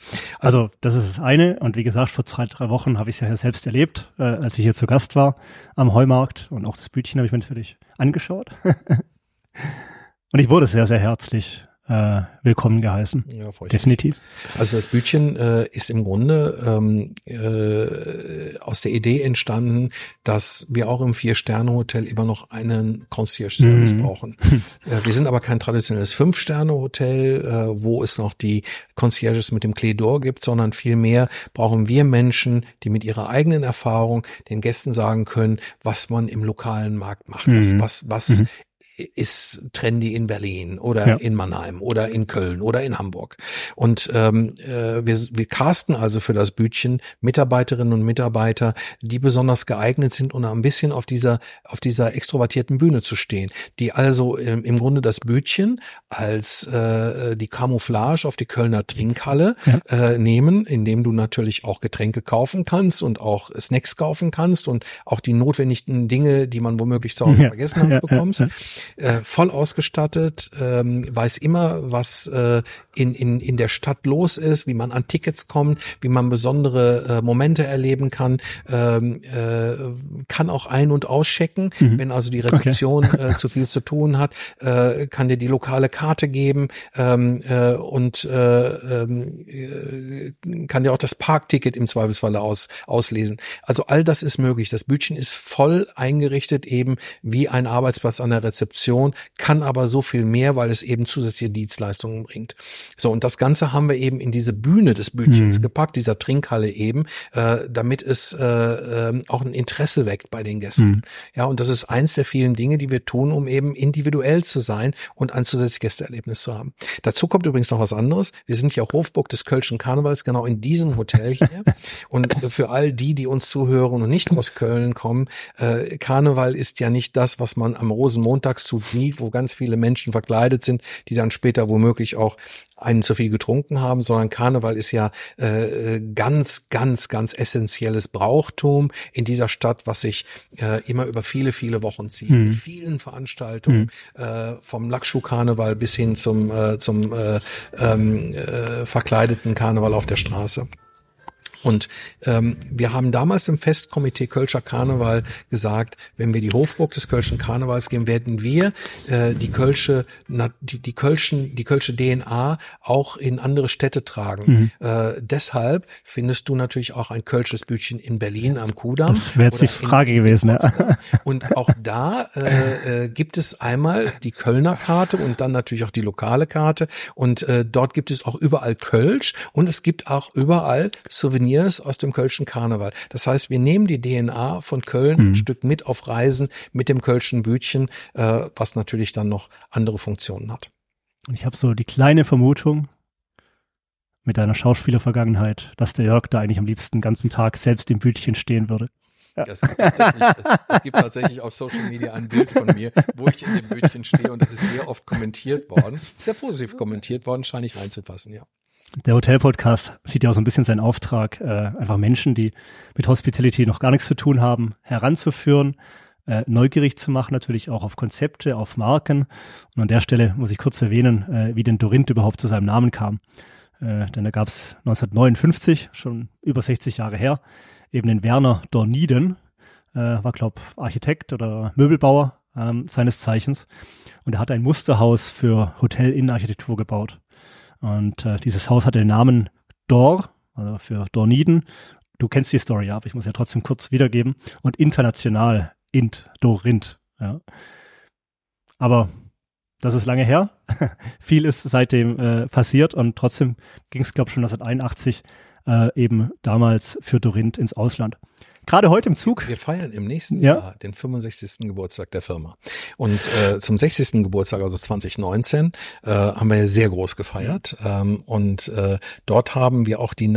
Also, also das ist das eine. Und wie gesagt, vor zwei, drei Wochen habe ich es ja selbst erlebt, äh, als ich hier zu Gast war am Heumarkt. Und auch das Bütchen habe ich mir natürlich angeschaut. [LAUGHS] und ich wurde sehr, sehr herzlich äh, willkommen geheißen. Ja, Definitiv. Also das Bütchen äh, ist im Grunde ähm, äh, aus der Idee entstanden, dass wir auch im Vier-Sterne-Hotel immer noch einen Concierge-Service mhm. brauchen. äh, wir sind aber kein traditionelles Fünf-Sterne-Hotel, äh, wo es noch die Concierges mit dem Clé d'Or gibt, sondern vielmehr brauchen wir Menschen, die mit ihrer eigenen Erfahrung den Gästen sagen können, was man im lokalen Markt macht, mhm. was, was, was mhm ist trendy in Berlin oder ja. in Mannheim oder in Köln oder in Hamburg. Und ähm, äh, wir, wir casten also für das Bütchen Mitarbeiterinnen und Mitarbeiter, die besonders geeignet sind, um ein bisschen auf dieser auf dieser extrovertierten Bühne zu stehen, die also im, im Grunde das Bütchen als äh, die Camouflage auf die Kölner Trinkhalle ja. äh, nehmen, indem du natürlich auch Getränke kaufen kannst und auch Snacks kaufen kannst und auch die notwendigen Dinge, die man womöglich zu Hause ja. vergessen hat, bekommst äh, voll ausgestattet, ähm, weiß immer, was äh, in, in, in der Stadt los ist, wie man an Tickets kommt, wie man besondere äh, Momente erleben kann, ähm, äh, kann auch ein- und auschecken, mhm. wenn also die Rezeption okay. [LAUGHS] äh, zu viel zu tun hat, äh, kann dir die lokale Karte geben ähm, äh, und äh, äh, kann dir auch das Parkticket im Zweifelsfalle aus, auslesen. Also all das ist möglich. Das Bütchen ist voll eingerichtet eben wie ein Arbeitsplatz an der Rezeption, kann aber so viel mehr, weil es eben zusätzliche Dienstleistungen bringt. So, und das Ganze haben wir eben in diese Bühne des Bütchens Mhm. gepackt, dieser Trinkhalle eben, äh, damit es äh, äh, auch ein Interesse weckt bei den Gästen. Mhm. Ja, und das ist eins der vielen Dinge, die wir tun, um eben individuell zu sein und ein zusätzliches Gästeerlebnis zu haben. Dazu kommt übrigens noch was anderes. Wir sind ja Hofburg des Kölschen Karnevals, genau in diesem Hotel hier. [LAUGHS] und für all die, die uns zuhören und nicht aus Köln kommen, äh, Karneval ist ja nicht das, was man am Rosenmontagszug sieht, wo ganz viele Menschen verkleidet sind, die dann später womöglich auch einen zu viel getrunken haben, sondern Karneval ist ja äh, ganz, ganz, ganz essentielles Brauchtum in dieser Stadt, was sich äh, immer über viele, viele Wochen zieht. Mhm. Mit vielen Veranstaltungen, äh, vom Lackschuh-Karneval bis hin zum, äh, zum äh, ähm, äh, verkleideten Karneval auf der Straße. Und ähm, wir haben damals im Festkomitee Kölscher Karneval gesagt, wenn wir die Hofburg des Kölschen Karnevals gehen, werden wir äh, die Kölsche, na, die, die Kölschen, die Kölsche DNA auch in andere Städte tragen. Äh, deshalb findest du natürlich auch ein Kölsches Bütchen in Berlin am Kudamm. Das wäre jetzt die Frage gewesen. Ja. und auch [LAUGHS] da äh, äh, gibt es einmal die Kölner Karte und dann natürlich auch die lokale Karte. Und äh, dort gibt es auch überall Kölsch und es gibt auch überall Souvenirs aus dem Kölschen Karneval. Das heißt, wir nehmen die DNA von Köln ein Stück mit auf Reisen mit dem Kölschen Bütchen, äh, was natürlich dann noch andere Funktionen hat. Und ich habe so die kleine Vermutung mit deiner Schauspielervergangenheit, dass der Jörg da eigentlich am liebsten den ganzen Tag selbst im Bütchen stehen würde. Es gibt, tatsächlich, es gibt tatsächlich auf Social Media ein Bild von mir, wo ich in dem Bütchen stehe und das ist sehr oft kommentiert worden. Sehr positiv kommentiert worden, scheine ich reinzupassen, ja. Der Hotel-Podcast sieht ja auch so ein bisschen seinen Auftrag, äh, einfach Menschen, die mit Hospitality noch gar nichts zu tun haben, heranzuführen, äh, neugierig zu machen, natürlich auch auf Konzepte, auf Marken. Und an der Stelle muss ich kurz erwähnen, äh, wie denn Dorint überhaupt zu seinem Namen kam. Äh, denn da gab es 1959, schon über 60 Jahre her, eben den Werner Dorniden, äh, war, glaube Architekt oder Möbelbauer ähm, seines Zeichens. Und er hat ein Musterhaus für Hotel-Innenarchitektur gebaut. Und äh, dieses Haus hatte den Namen Dor, also für Dorniden. Du kennst die Story, ja, aber ich muss ja trotzdem kurz wiedergeben. Und international, Int, Dorint. Ja. Aber das ist lange her. [LAUGHS] Viel ist seitdem äh, passiert und trotzdem ging es, glaube ich, schon 1981 äh, eben damals für Dorint ins Ausland. Gerade heute im Zug. Wir feiern im nächsten Ja. Jahr den 65. Geburtstag der Firma. Und äh, zum 60. Geburtstag, also 2019, äh, haben wir sehr groß gefeiert. Ähm, und äh, dort haben wir auch die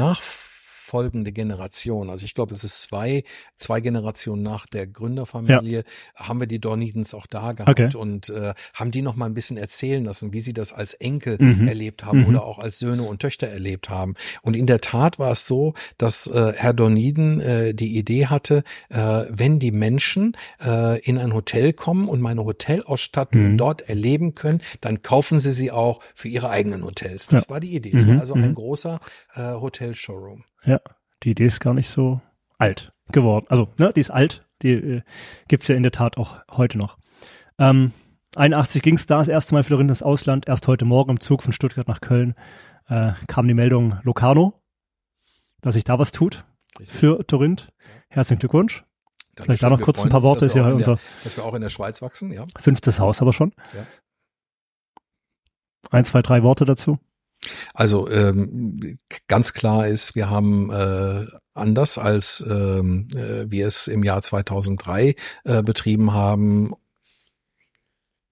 nachfolgende Generation, also ich glaube, es ist zwei, zwei Generationen nach der Gründerfamilie, haben wir die Dornidens auch da gehabt Okay. und äh, haben die noch mal ein bisschen erzählen lassen, wie sie das als Enkel Mhm. erlebt haben Mhm. oder auch als Söhne und Töchter erlebt haben. Und in der Tat war es so, dass äh, Herr Dorniden äh, die Idee hatte, äh, wenn die Menschen äh, in ein Hotel kommen und meine Hotelausstattung Mhm. dort erleben können, dann kaufen sie sie auch für ihre eigenen Hotels. Das Ja. war die Idee. Es Mhm, war also ein mhm. großer äh, Hotel-Showroom. Ja, die Idee ist gar nicht so alt geworden. Also, ne, die ist alt, die äh, gibt's ja in der Tat auch heute noch. Ähm, 81 ging es da das erste Mal für Dorint ins Ausland. Erst heute Morgen im Zug von Stuttgart nach Köln äh, kam die Meldung Locarno, dass sich da was tut für Dorint. Herzlichen Glückwunsch. Vielleicht da noch kurz ein paar uns, Worte, dass ist wir ja auch in unser der, dass wir auch in der Schweiz wachsen, ja. fünftes Haus aber schon. Ja. Ein, zwei, drei Worte dazu. Also ähm, ganz klar ist, wir haben äh, anders als ähm, äh, wir es im Jahr 2003 äh, betrieben haben,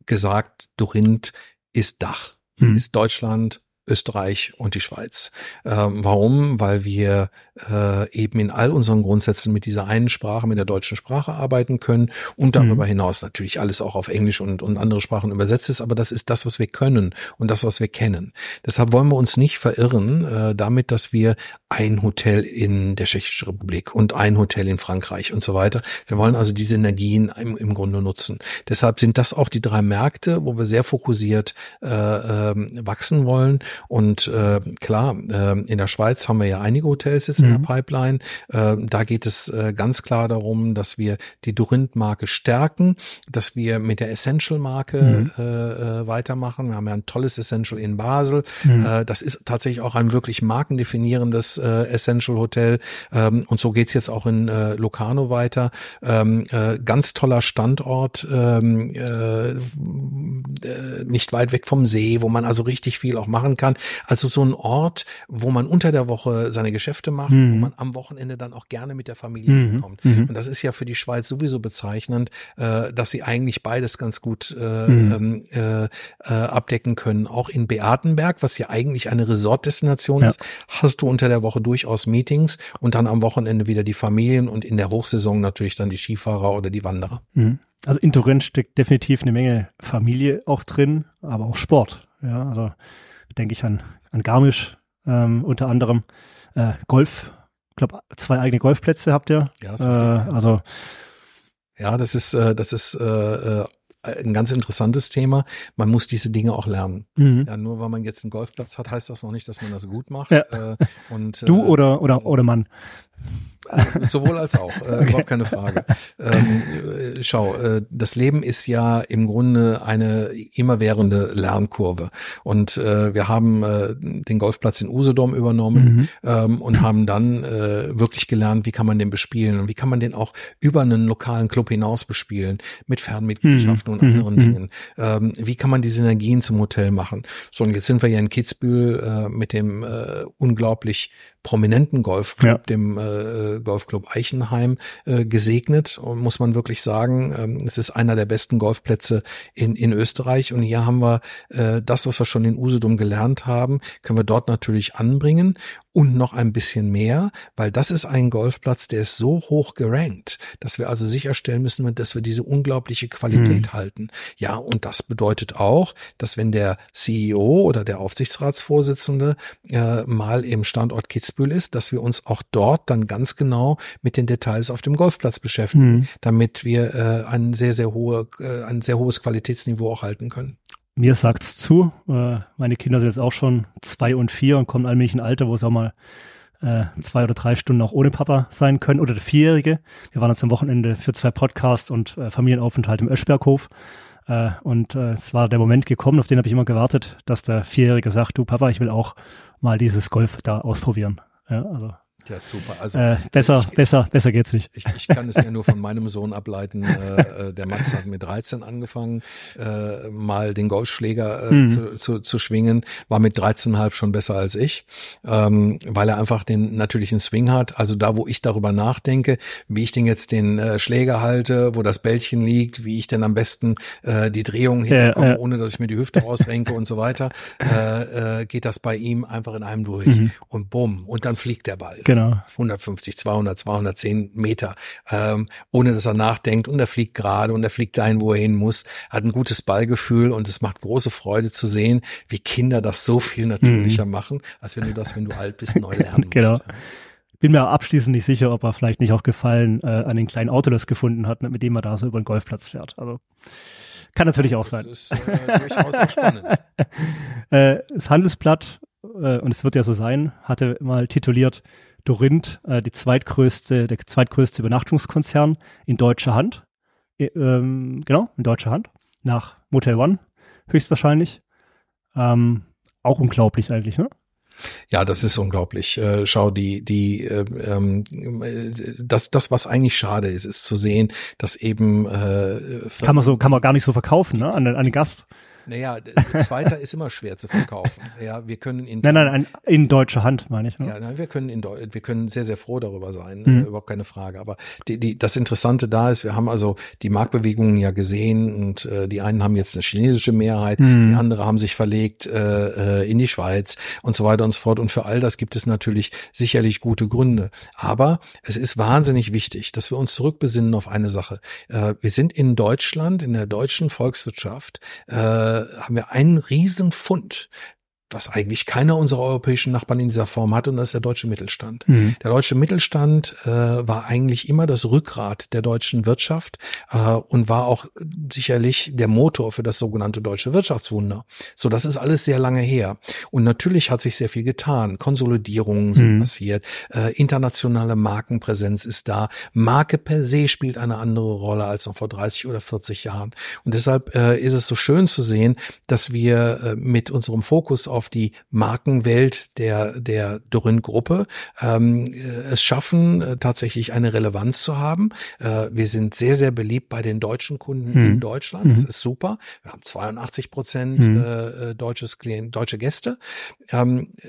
gesagt, Dorint ist Dach, Mhm. ist Deutschland, Österreich und die Schweiz. Ähm, warum? Weil wir äh, eben in all unseren Grundsätzen mit dieser einen Sprache, mit der deutschen Sprache arbeiten können und darüber Mhm. hinaus natürlich alles auch auf Englisch und, und andere Sprachen übersetzt ist, aber das ist das, was wir können und das, was wir kennen. Deshalb wollen wir uns nicht verirren äh, damit, dass wir ein Hotel in der Tschechischen Republik und ein Hotel in Frankreich und so weiter. Wir wollen also diese Energien im, im Grunde nutzen. Deshalb sind das auch die drei Märkte, wo wir sehr fokussiert äh, ähm, wachsen wollen. Und äh, klar, äh, in der Schweiz haben wir ja einige Hotels jetzt in der Mhm. Pipeline. Äh, da geht es äh, ganz klar darum, dass wir die Dorint-Marke stärken, dass wir mit der Essential-Marke Mhm. äh, äh, weitermachen. Wir haben ja ein tolles Essential in Basel. Mhm. Äh, das ist tatsächlich auch ein wirklich markendefinierendes äh, Essential Hotel. Ähm, und so geht's jetzt auch in äh, Locarno weiter. Ähm, äh, ganz toller Standort, ähm, äh, äh, nicht weit weg vom See, wo man also richtig viel auch machen kann. Also so ein Ort, wo man unter der Woche seine Geschäfte macht, mhm. wo man am Wochenende dann auch gerne mit der Familie mhm. kommt. Mhm. Und das ist ja für die Schweiz sowieso bezeichnend, äh, dass sie eigentlich beides ganz gut äh, mhm. ähm, äh, äh, abdecken können. Auch in Beatenberg, was ja eigentlich eine Resort-Destination ja. ist, hast du unter der Woche durchaus Meetings und dann am Wochenende wieder die Familien und in der Hochsaison natürlich dann die Skifahrer oder die Wanderer. Mhm. Also in Turin steckt definitiv eine Menge Familie auch drin, aber auch Sport. Ja, also denke ich an, an Garmisch ähm, unter anderem. Äh, Golf, ich glaube, zwei eigene Golfplätze habt ihr. Ja, das äh, also ja, das ist, äh, das ist äh, äh ein ganz interessantes Thema. Man muss diese Dinge auch lernen. Mhm. Ja, nur weil man jetzt einen Golfplatz hat, heißt das noch nicht, dass man das gut macht. Ja. Äh, und, du äh, oder, oder, oder Mann. Sowohl als auch, äh, okay. überhaupt keine Frage. Ähm, äh, schau, äh, das Leben ist ja im Grunde eine immerwährende Lernkurve. Und äh, wir haben äh, den Golfplatz in Usedom übernommen mhm. ähm, und haben dann äh, wirklich gelernt, wie kann man den bespielen und wie kann man den auch über einen lokalen Club hinaus bespielen, mit Fernmitgliedschaften mhm. und anderen mhm. Dingen. Ähm, wie kann man die Synergien zum Hotel machen? So, und jetzt sind wir ja in Kitzbühel äh, mit dem äh, unglaublich prominenten Golfclub, ja. dem äh, Golfclub Eichenheim, äh, gesegnet. Und muss man wirklich sagen, ähm, es ist einer der besten Golfplätze in, in Österreich. Und hier haben wir äh, das, was wir schon in Usedom gelernt haben, können wir dort natürlich anbringen und noch ein bisschen mehr, weil das ist ein Golfplatz, der ist so hoch gerankt, dass wir also sicherstellen müssen, dass wir diese unglaubliche Qualität hm. halten. Ja, und das bedeutet auch, dass wenn der CEO oder der Aufsichtsratsvorsitzende äh, mal im Standort Kitzbühel ist, dass wir uns auch dort dann ganz genau mit den Details auf dem Golfplatz beschäftigen, hm. damit wir äh, ein sehr, sehr hohe, äh, ein sehr hohes Qualitätsniveau auch halten können mir sagt's zu. Äh, meine Kinder sind jetzt auch schon zwei und vier und kommen allmählich in ein Alter, wo es auch mal äh, zwei oder drei Stunden auch ohne Papa sein können. Oder der Vierjährige. Wir waren jetzt am Wochenende für zwei Podcasts und äh, Familienaufenthalt im Öschberghof. Äh, und äh, es war der Moment gekommen, auf den habe ich immer gewartet, dass der Vierjährige sagt, du Papa, ich will auch mal dieses Golf da ausprobieren. Ja, also ja, super. Also äh, besser, ich, besser, besser geht's nicht. Ich, ich kann es ja nur von meinem Sohn ableiten. Äh, äh der Max hat mit 13 angefangen, äh, mal den Golfschläger äh, mhm. zu, zu, zu schwingen, war mit 13,5 schon besser als ich, ähm, weil er einfach den natürlichen Swing hat. Also da, wo ich darüber nachdenke, wie ich den jetzt den äh, Schläger halte, wo das Bällchen liegt, wie ich denn am besten äh, die Drehung hinbekomme, ohne dass ich mir die Hüfte ausrenke und so weiter, äh, äh, geht das bei ihm einfach in einem durch mhm. und bumm und dann fliegt der Ball. Genau. Genau. 150, 200, 210 Meter, ähm, ohne dass er nachdenkt und er fliegt gerade und er fliegt dahin, wo er hin muss, hat ein gutes Ballgefühl und es macht große Freude zu sehen, wie Kinder das so viel natürlicher mhm. machen, als wenn du das, wenn du alt bist, neu [LAUGHS] lernen genau. musst. Bin mir abschließend nicht sicher, ob er vielleicht nicht auch Gefallen äh, an den kleinen Auto das gefunden hat, mit dem er da so über den Golfplatz fährt. Also kann natürlich auch das sein. Das ist äh, durchaus auch spannend. [LAUGHS] äh, das Handelsblatt, äh, und es wird ja so sein, hatte mal tituliert, Dorint äh, die zweitgrößte, der zweitgrößte Übernachtungskonzern in deutscher Hand. Äh, ähm, genau, in deutscher Hand. Nach Motel One höchstwahrscheinlich. Ähm, auch unglaublich eigentlich, ne? Ja, das ist unglaublich. Äh, schau, die, die, äh, ähm, das, das, was eigentlich schade ist, ist zu sehen, dass eben äh, kann man so, kann man gar nicht so verkaufen, ne, an an den Gast. Naja, zweiter ist immer schwer zu verkaufen. Ja, wir können in nein, nein, in deutscher Hand meine ich. Ne? Ja, nein, wir können in Deu wir können sehr sehr froh darüber sein, mhm. äh, überhaupt keine Frage. Aber die, die, das Interessante da ist, wir haben also die Marktbewegungen ja gesehen und äh, die einen haben jetzt eine chinesische Mehrheit, mhm. die andere haben sich verlegt äh, äh, in die Schweiz und so weiter und so fort. Und für all das gibt es natürlich sicherlich gute Gründe. Aber es ist wahnsinnig wichtig, dass wir uns zurückbesinnen auf eine Sache. Äh, wir sind in Deutschland, in der deutschen Volkswirtschaft. Äh, haben wir einen riesen Fund was eigentlich keiner unserer europäischen Nachbarn in dieser Form hat, und das ist der deutsche Mittelstand. Mhm. Der deutsche Mittelstand äh, war eigentlich immer das Rückgrat der deutschen Wirtschaft äh, und war auch sicherlich der Motor für das sogenannte deutsche Wirtschaftswunder. So, das ist alles sehr lange her. Und natürlich hat sich sehr viel getan. Konsolidierungen sind mhm. passiert, äh, internationale Markenpräsenz ist da. Marke per se spielt eine andere Rolle als noch vor 30 oder 40 Jahren. Und deshalb äh, ist es so schön zu sehen, dass wir äh, mit unserem Fokus auf die Markenwelt der, der Dorin-Gruppe ähm, äh, es schaffen, äh, tatsächlich eine Relevanz zu haben. Äh, wir sind sehr, sehr beliebt bei den deutschen Kunden hm. in Deutschland. Das hm. ist super. Wir haben 82 Prozent hm. äh, deutsches Klient, deutsche Gäste. Ähm, äh,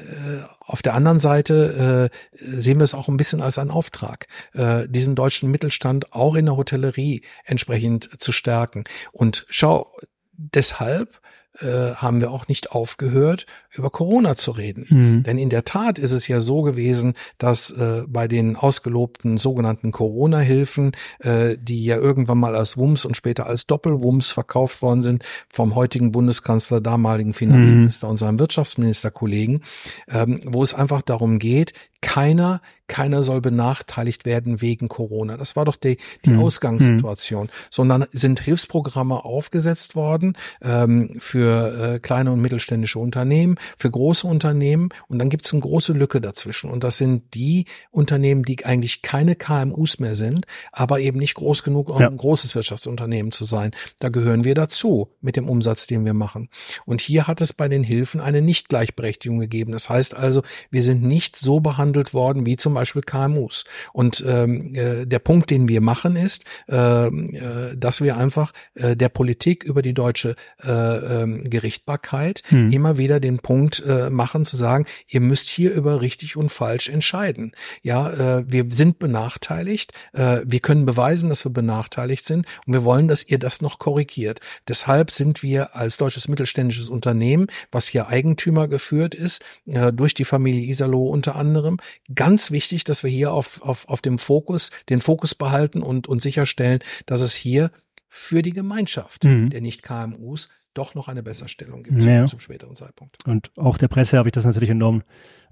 auf der anderen Seite äh, sehen wir es auch ein bisschen als einen Auftrag, äh, diesen deutschen Mittelstand auch in der Hotellerie entsprechend zu stärken. Und schau, deshalb äh, haben wir auch nicht aufgehört, über Corona zu reden. Mhm. Denn in der Tat ist es ja so gewesen, dass äh, bei den ausgelobten sogenannten Corona-Hilfen, äh, die ja irgendwann mal als Wumms und später als Doppelwumms verkauft worden sind, vom heutigen Bundeskanzler, damaligen Finanzminister mhm. und seinem Wirtschaftsministerkollegen, ähm, wo es einfach darum geht, keiner, keiner soll benachteiligt werden wegen Corona. Das war doch die, die hm. Ausgangssituation. Sondern sind Hilfsprogramme aufgesetzt worden ähm, für äh, kleine und mittelständische Unternehmen, für große Unternehmen und dann gibt es eine große Lücke dazwischen. Und das sind die Unternehmen, die eigentlich keine KMUs mehr sind, aber eben nicht groß genug, um ja. ein großes Wirtschaftsunternehmen zu sein. Da gehören wir dazu mit dem Umsatz, den wir machen. Und hier hat es bei den Hilfen eine Nichtgleichberechtigung gegeben. Das heißt also, wir sind nicht so behandelt, behandelt worden wie zum Beispiel KMUs. Und ähm, äh, der Punkt, den wir machen, ist, äh, äh, dass wir einfach äh, der Politik über die deutsche äh, äh, Gerichtbarkeit hm. immer wieder den Punkt äh, machen, zu sagen, ihr müsst hier über richtig und falsch entscheiden. Ja, äh, wir sind benachteiligt, äh, wir können beweisen, dass wir benachteiligt sind und wir wollen, dass ihr das noch korrigiert. Deshalb sind wir als deutsches mittelständisches Unternehmen, was hier Eigentümer geführt ist, äh, durch die Familie Isalo unter anderem, ganz wichtig, dass wir hier auf, auf, auf dem Fokus, den Fokus behalten und, und sicherstellen, dass es hier für die Gemeinschaft mhm. der Nicht-KMUs doch noch eine Besserstellung gibt ja. zum, späteren Zeitpunkt. Und auch der Presse habe ich das natürlich entnommen.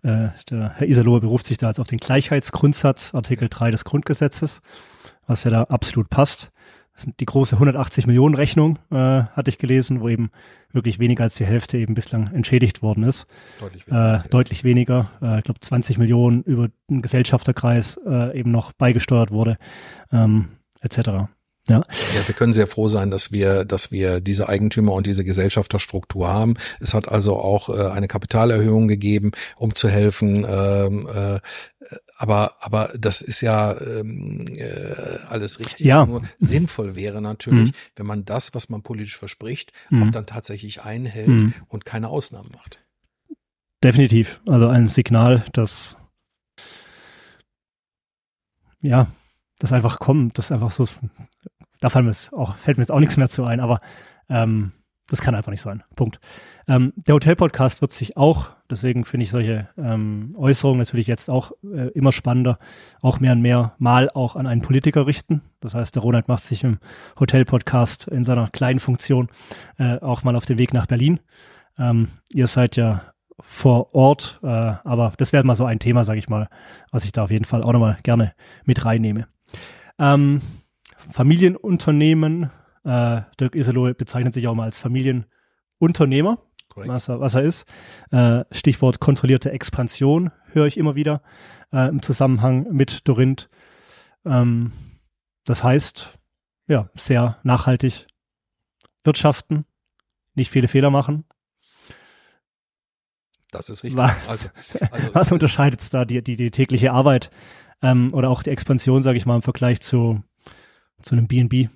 Äh, der Herr Iserloh beruft sich da jetzt auf den Gleichheitsgrundsatz, Artikel 3 des Grundgesetzes, was ja da absolut passt. Die große 180 Millionen Rechnung, äh, hatte ich gelesen, wo eben wirklich weniger als die Hälfte eben bislang entschädigt worden ist. Deutlich weniger. Äh, deutlich weniger. Äh, ich glaube 20 Millionen über den Gesellschafterkreis äh, eben noch beigesteuert wurde, ähm, etc. Ja. ja, wir können sehr froh sein, dass wir, dass wir diese Eigentümer und diese Gesellschafterstruktur haben. Es hat also auch äh, eine Kapitalerhöhung gegeben, um zu helfen. Ähm, äh, aber, aber das ist ja ähm, äh, alles richtig. Ja. Nur sinnvoll wäre natürlich, mhm. wenn man das, was man politisch verspricht, mhm. auch dann tatsächlich einhält mhm. und keine Ausnahmen macht. Definitiv. Also ein Signal, dass ja, das einfach kommt, das einfach so da fällt mir, jetzt auch, fällt mir jetzt auch nichts mehr zu ein, aber ähm, das kann einfach nicht sein. Punkt. Ähm, der Hotel-Podcast wird sich auch, deswegen finde ich solche ähm, Äußerungen natürlich jetzt auch äh, immer spannender, auch mehr und mehr mal auch an einen Politiker richten. Das heißt, der Ronald macht sich im Hotel-Podcast in seiner kleinen Funktion äh, auch mal auf den Weg nach Berlin. Ähm, ihr seid ja vor Ort, äh, aber das wäre mal so ein Thema, sage ich mal, was ich da auf jeden Fall auch nochmal gerne mit reinnehme. Ähm, Familienunternehmen. Äh, Dirk Iserloh bezeichnet sich auch mal als Familienunternehmer, was er, was er ist. Äh, Stichwort kontrollierte Expansion höre ich immer wieder äh, im Zusammenhang mit Dorinth. Ähm, das heißt, ja, sehr nachhaltig wirtschaften, nicht viele Fehler machen. Das ist richtig. Was, also, [LAUGHS] also was unterscheidet es da, die, die, die tägliche Arbeit ähm, oder auch die Expansion, sage ich mal, im Vergleich zu zu einem B&B.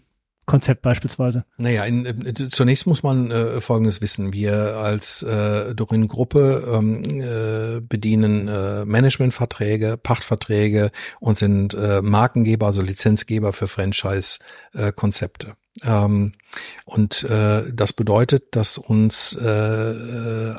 Konzept beispielsweise? Naja, in, in, zunächst muss man äh, Folgendes wissen. Wir als äh, Dorin-Gruppe ähm, äh, bedienen äh, Managementverträge, Pachtverträge und sind äh, Markengeber, also Lizenzgeber für Franchise-Konzepte. Ähm, und äh, das bedeutet, dass uns äh, äh,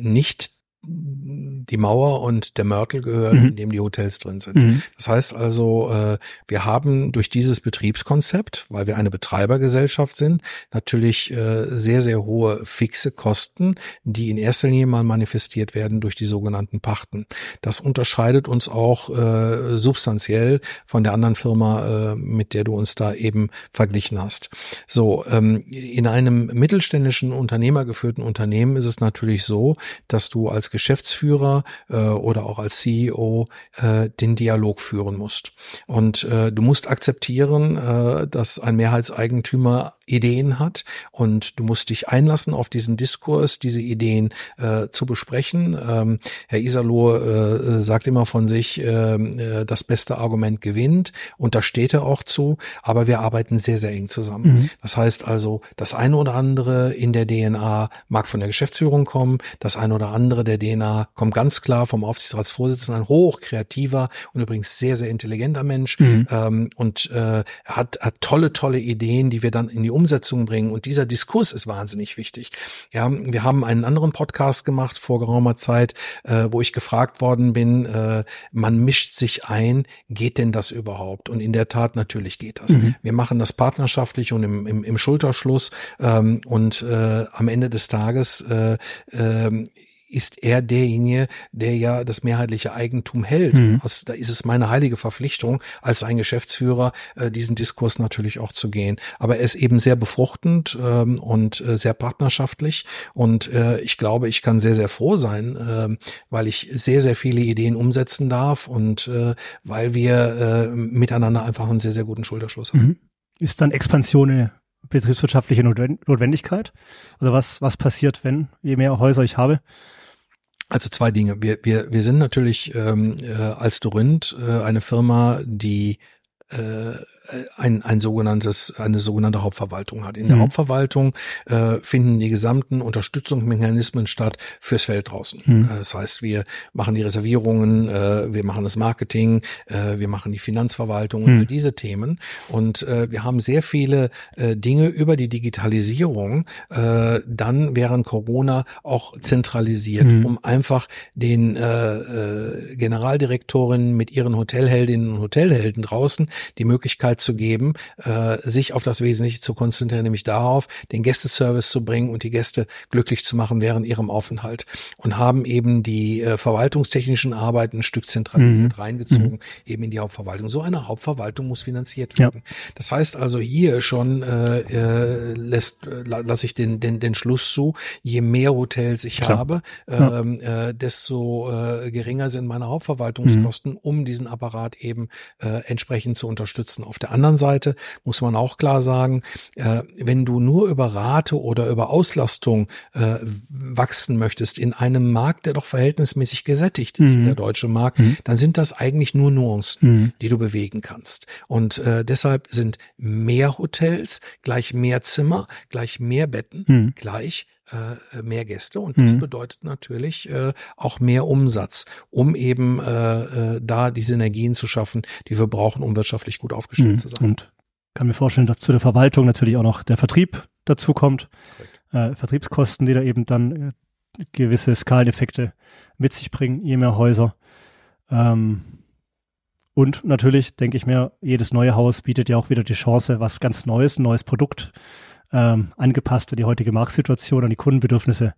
nicht die Mauer und der Mörtel gehören, mhm. in dem die Hotels drin sind. Mhm. Das heißt also, äh, wir haben durch dieses Betriebskonzept, weil wir eine Betreibergesellschaft sind, natürlich äh, sehr, sehr hohe fixe Kosten, die in erster Linie mal manifestiert werden durch die sogenannten Pachten. Das unterscheidet uns auch äh, substanziell von der anderen Firma, mit der du uns da eben verglichen hast. So, ähm, in einem mittelständischen, unternehmergeführten Unternehmen ist es natürlich so, dass du als Geschäftsführer äh, oder auch als CEO äh, den Dialog führen musst. Und äh, du musst akzeptieren, äh, dass ein Mehrheitseigentümer Ideen hat und du musst dich einlassen auf diesen Diskurs, diese Ideen äh, zu besprechen. Ähm, Herr Isalo äh, sagt immer von sich, ähm, äh, das beste Argument gewinnt und da steht er auch zu, aber wir arbeiten sehr, sehr eng zusammen. Mhm. Das heißt also, das eine oder andere in der DNA mag von der Geschäftsführung kommen, das eine oder andere der DNA kommt ganz klar vom Aufsichtsratsvorsitzenden, ein hochkreativer und übrigens sehr, sehr intelligenter Mensch mhm. ähm, und äh, hat, hat tolle, tolle Ideen, die wir dann in die Umsetzung bringen. Und dieser Diskurs ist wahnsinnig wichtig. Ja, wir haben einen anderen Podcast gemacht vor geraumer Zeit, äh, wo ich gefragt worden bin, äh, man mischt sich ein, geht denn das überhaupt? Und in der Tat, natürlich geht das. Mhm. Wir machen das partnerschaftlich und im, im, im Schulterschluss ähm, und äh, am Ende des Tages äh, äh, ist er derjenige, der ja das mehrheitliche Eigentum hält. Mhm. Also, da ist es meine heilige Verpflichtung, als ein Geschäftsführer äh, diesen Diskurs natürlich auch zu gehen. Aber er ist eben sehr befruchtend ähm, und äh, sehr partnerschaftlich. Und äh, ich glaube, ich kann sehr, sehr froh sein, äh, weil ich sehr, sehr viele Ideen umsetzen darf und äh, weil wir äh, miteinander einfach einen sehr, sehr guten Schulterschluss haben. Mhm. Ist dann Expansion eine betriebswirtschaftliche Notwendigkeit? Also was, was passiert, wenn je mehr Häuser ich habe? Also zwei Dinge. Wir, wir, wir sind natürlich ähm, äh, als Dorinth äh, eine Firma, die äh, ein, ein sogenanntes, eine sogenannte Hauptverwaltung hat. In der mhm. Hauptverwaltung äh, finden die gesamten Unterstützungsmechanismen statt fürs Feld draußen. Mhm. Äh, das heißt, wir machen die Reservierungen, äh, wir machen das Marketing, äh, wir machen die Finanzverwaltung und mhm. all diese Themen. Und äh, wir haben sehr viele äh, Dinge über die Digitalisierung äh, dann während Corona auch zentralisiert, mhm. um einfach den äh, äh, Generaldirektorinnen mit ihren Hotelheldinnen und Hotelhelden draußen die Möglichkeit zu geben, äh, sich auf das Wesentliche zu konzentrieren, nämlich darauf, den Gästeservice zu bringen und die Gäste glücklich zu machen während ihrem Aufenthalt und haben eben die äh, verwaltungstechnischen Arbeiten ein Stück zentralisiert mhm. reingezogen, mhm. eben in die Hauptverwaltung. So eine Hauptverwaltung muss finanziert werden. Ja. Das heißt also hier schon äh, äh, lässt äh, lasse ich den, den den Schluss zu, je mehr Hotels ich Klar. habe, ähm, äh, desto äh, geringer sind meine Hauptverwaltungskosten, mhm. um diesen Apparat eben äh, entsprechend zu unterstützen. Auf der anderen Seite muss man auch klar sagen, äh, wenn du nur über Rate oder über Auslastung äh, wachsen möchtest in einem Markt, der doch verhältnismäßig gesättigt ist, mhm. der deutsche Markt, mhm. dann sind das eigentlich nur Nuancen, mhm. die du bewegen kannst. Und äh, deshalb sind mehr Hotels gleich mehr Zimmer, gleich mehr Betten, mhm. gleich äh, mehr Gäste und das mhm. bedeutet natürlich äh, auch mehr Umsatz, um eben äh, äh, da die Synergien zu schaffen, die wir brauchen, um wirtschaftlich gut aufgestellt mhm. zu sein. Und kann mir vorstellen, dass zu der Verwaltung natürlich auch noch der Vertrieb dazu kommt, äh, Vertriebskosten, die da eben dann äh, gewisse Skaleneffekte mit sich bringen, je mehr Häuser. Ähm, und natürlich denke ich mir, jedes neue Haus bietet ja auch wieder die Chance, was ganz Neues, ein neues Produkt ähm, angepasst an die heutige Marktsituation, an die Kundenbedürfnisse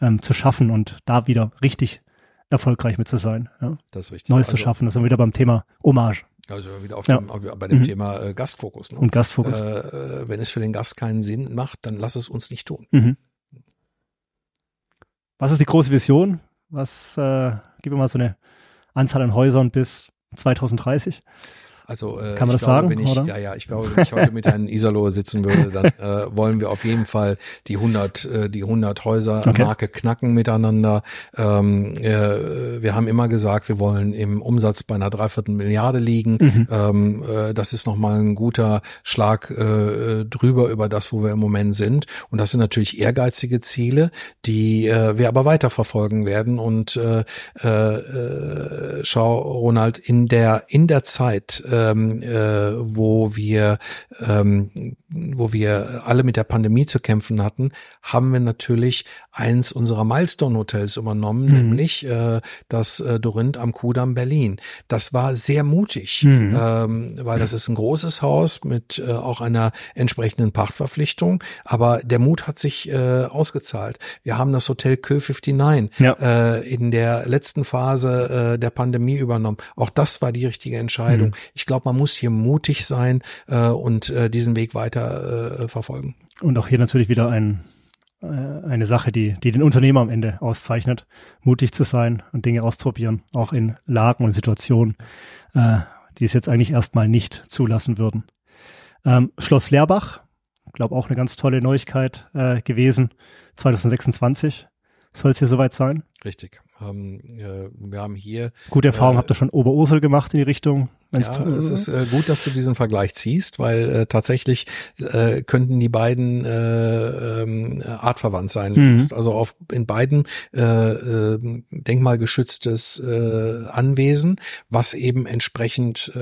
ähm, zu schaffen und da wieder richtig erfolgreich mit zu sein. Ja. Das ist richtig. Neues also, zu schaffen, das sind wir wieder beim Thema Hommage. Also wieder auf dem, auf, bei dem mhm. Thema äh, Gastfokus. Ne? Und Gastfokus. Äh, äh, wenn es für den Gast keinen Sinn macht, dann lass es uns nicht tun. Mhm. Was ist die große Vision? Was, äh, gib mir mal so eine Anzahl an Häusern bis 2030? Also äh, Kann man das glaube, sagen? Wenn ich, oder? Ja, ja, ich glaube, wenn ich heute mit Herrn Isalo sitzen würde, dann [LAUGHS] äh, wollen wir auf jeden Fall die 100, äh, die 100 Häuser okay. Marke knacken miteinander. Ähm, äh, wir haben immer gesagt, wir wollen im Umsatz bei einer Dreiviertel Milliarde liegen. Mhm. Ähm, äh, das ist nochmal ein guter Schlag äh, drüber über das, wo wir im Moment sind. Und das sind natürlich ehrgeizige Ziele, die äh, wir aber weiterverfolgen werden. Und äh, äh, äh schau, Ronald, in der in der Zeit äh, ähm, äh, wo wir ähm, wo wir alle mit der Pandemie zu kämpfen hatten, haben wir natürlich eins unserer Milestone-Hotels übernommen, mhm. nämlich äh, das äh, Dorinth am Kudamm Berlin. Das war sehr mutig, mhm. ähm, weil das ist ein großes Haus mit äh, auch einer entsprechenden Pachtverpflichtung, aber der Mut hat sich äh, ausgezahlt. Wir haben das Hotel Kö 59 ja. äh, in der letzten Phase äh, der Pandemie übernommen. Auch das war die richtige Entscheidung. Mhm. Ich glaube, man muss hier mutig sein äh, und äh, diesen Weg weiter äh, verfolgen. Und auch hier natürlich wieder ein eine Sache, die, die den Unternehmer am Ende auszeichnet, mutig zu sein und Dinge auszuprobieren, auch in Lagen und Situationen, äh, die es jetzt eigentlich erstmal nicht zulassen würden. Ähm, Schloss Leerbach, glaube auch eine ganz tolle Neuigkeit äh, gewesen, 2026 soll es hier soweit sein. Richtig. Ähm, äh, wir haben hier. Gute Erfahrung äh, habt ihr schon Oberursel gemacht in die Richtung? Ja, es ist äh, gut, dass du diesen Vergleich ziehst, weil äh, tatsächlich äh, könnten die beiden äh, äh, artverwandt sein. Mhm. Also auf in beiden äh, äh, denkmalgeschütztes äh, Anwesen, was eben entsprechend äh,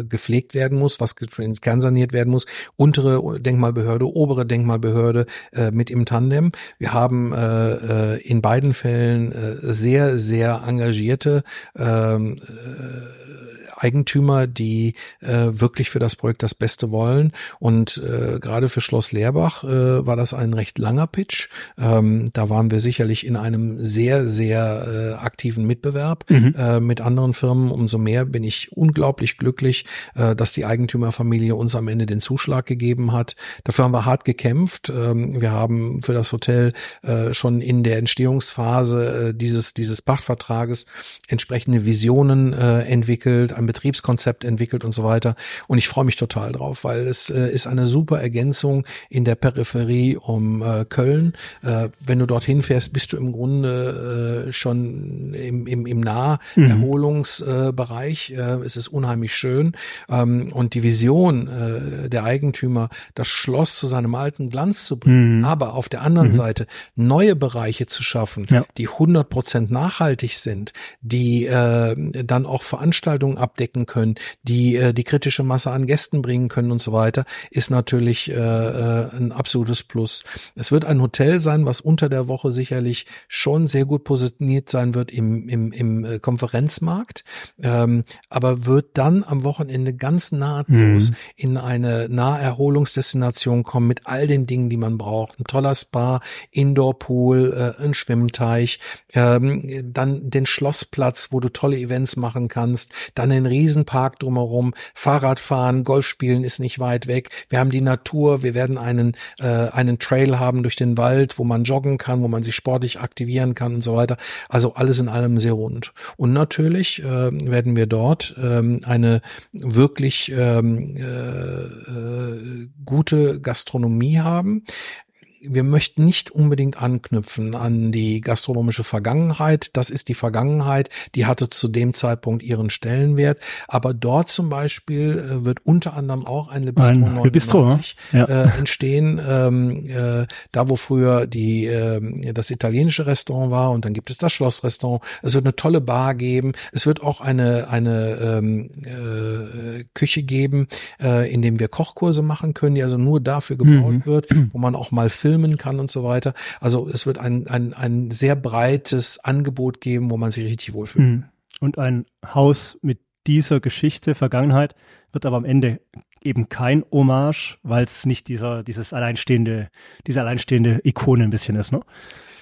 äh, gepflegt werden muss, was kernsaniert werden muss. Untere Denkmalbehörde, obere Denkmalbehörde äh, mit im Tandem. Wir haben äh, äh, in beiden Fällen äh, sehr, sehr engagierte ähm, äh, Eigentümer, die äh, wirklich für das Projekt das Beste wollen. Und äh, gerade für Schloss Leerbach äh, war das ein recht langer Pitch. Ähm, da waren wir sicherlich in einem sehr, sehr äh, aktiven Mitbewerb mhm. äh, mit anderen Firmen. Umso mehr bin ich unglaublich glücklich, äh, dass die Eigentümerfamilie uns am Ende den Zuschlag gegeben hat. Dafür haben wir hart gekämpft. Ähm, wir haben für das Hotel äh, schon in der Entstehungsphase äh, dieses, dieses Pachtvertrages entsprechende Visionen äh, entwickelt, ein Betriebskonzept entwickelt und so weiter. Und ich freue mich total drauf, weil es äh, ist eine super Ergänzung in der Peripherie um äh, Köln. Äh, wenn du dorthin fährst, bist du im Grunde äh, schon im, im, im Naherholungsbereich. Mhm. Äh, es ist unheimlich schön. Ähm, und die Vision äh, der Eigentümer, das Schloss zu seinem alten Glanz zu bringen, mhm. aber auf der anderen mhm. Seite neue Bereiche zu schaffen, ja. die 100 Prozent nachhaltig sind, die äh, dann auch Veranstaltungen ab abdecken können, die äh, die kritische Masse an Gästen bringen können und so weiter, ist natürlich äh, äh, ein absolutes Plus. Es wird ein Hotel sein, was unter der Woche sicherlich schon sehr gut positioniert sein wird im, im, im äh, Konferenzmarkt, ähm, aber wird dann am Wochenende ganz nahtlos mhm. in eine Naherholungsdestination kommen mit all den Dingen, die man braucht. Ein toller Spa, Indoor-Pool, äh, ein Schwimmteich, ähm, dann den Schlossplatz, wo du tolle Events machen kannst, dann den Riesenpark drumherum, Fahrradfahren, Golfspielen ist nicht weit weg. Wir haben die Natur, wir werden einen, äh, einen Trail haben durch den Wald, wo man joggen kann, wo man sich sportlich aktivieren kann und so weiter. Also alles in allem sehr rund. Und natürlich äh, werden wir dort ähm, eine wirklich ähm, äh, äh, gute Gastronomie haben wir möchten nicht unbedingt anknüpfen an die gastronomische Vergangenheit. Das ist die Vergangenheit, die hatte zu dem Zeitpunkt ihren Stellenwert. Aber dort zum Beispiel äh, wird unter anderem auch ein Le Bistro, ein 99 ja. äh, entstehen, ähm, äh, da wo früher die äh, das italienische Restaurant war und dann gibt es das Schlossrestaurant. Es wird eine tolle Bar geben. Es wird auch eine eine ähm, äh, Küche geben, äh, in dem wir Kochkurse machen können, die also nur dafür gebaut mhm. wird, wo man auch mal filmen filmen kann und so weiter. Also es wird ein, ein, ein sehr breites Angebot geben, wo man sich richtig wohlfühlt. Mhm. Und ein Haus mit dieser Geschichte, Vergangenheit, wird aber am Ende eben kein Hommage, weil es nicht dieser, dieses alleinstehende, diese alleinstehende Ikone ein bisschen ist, ne?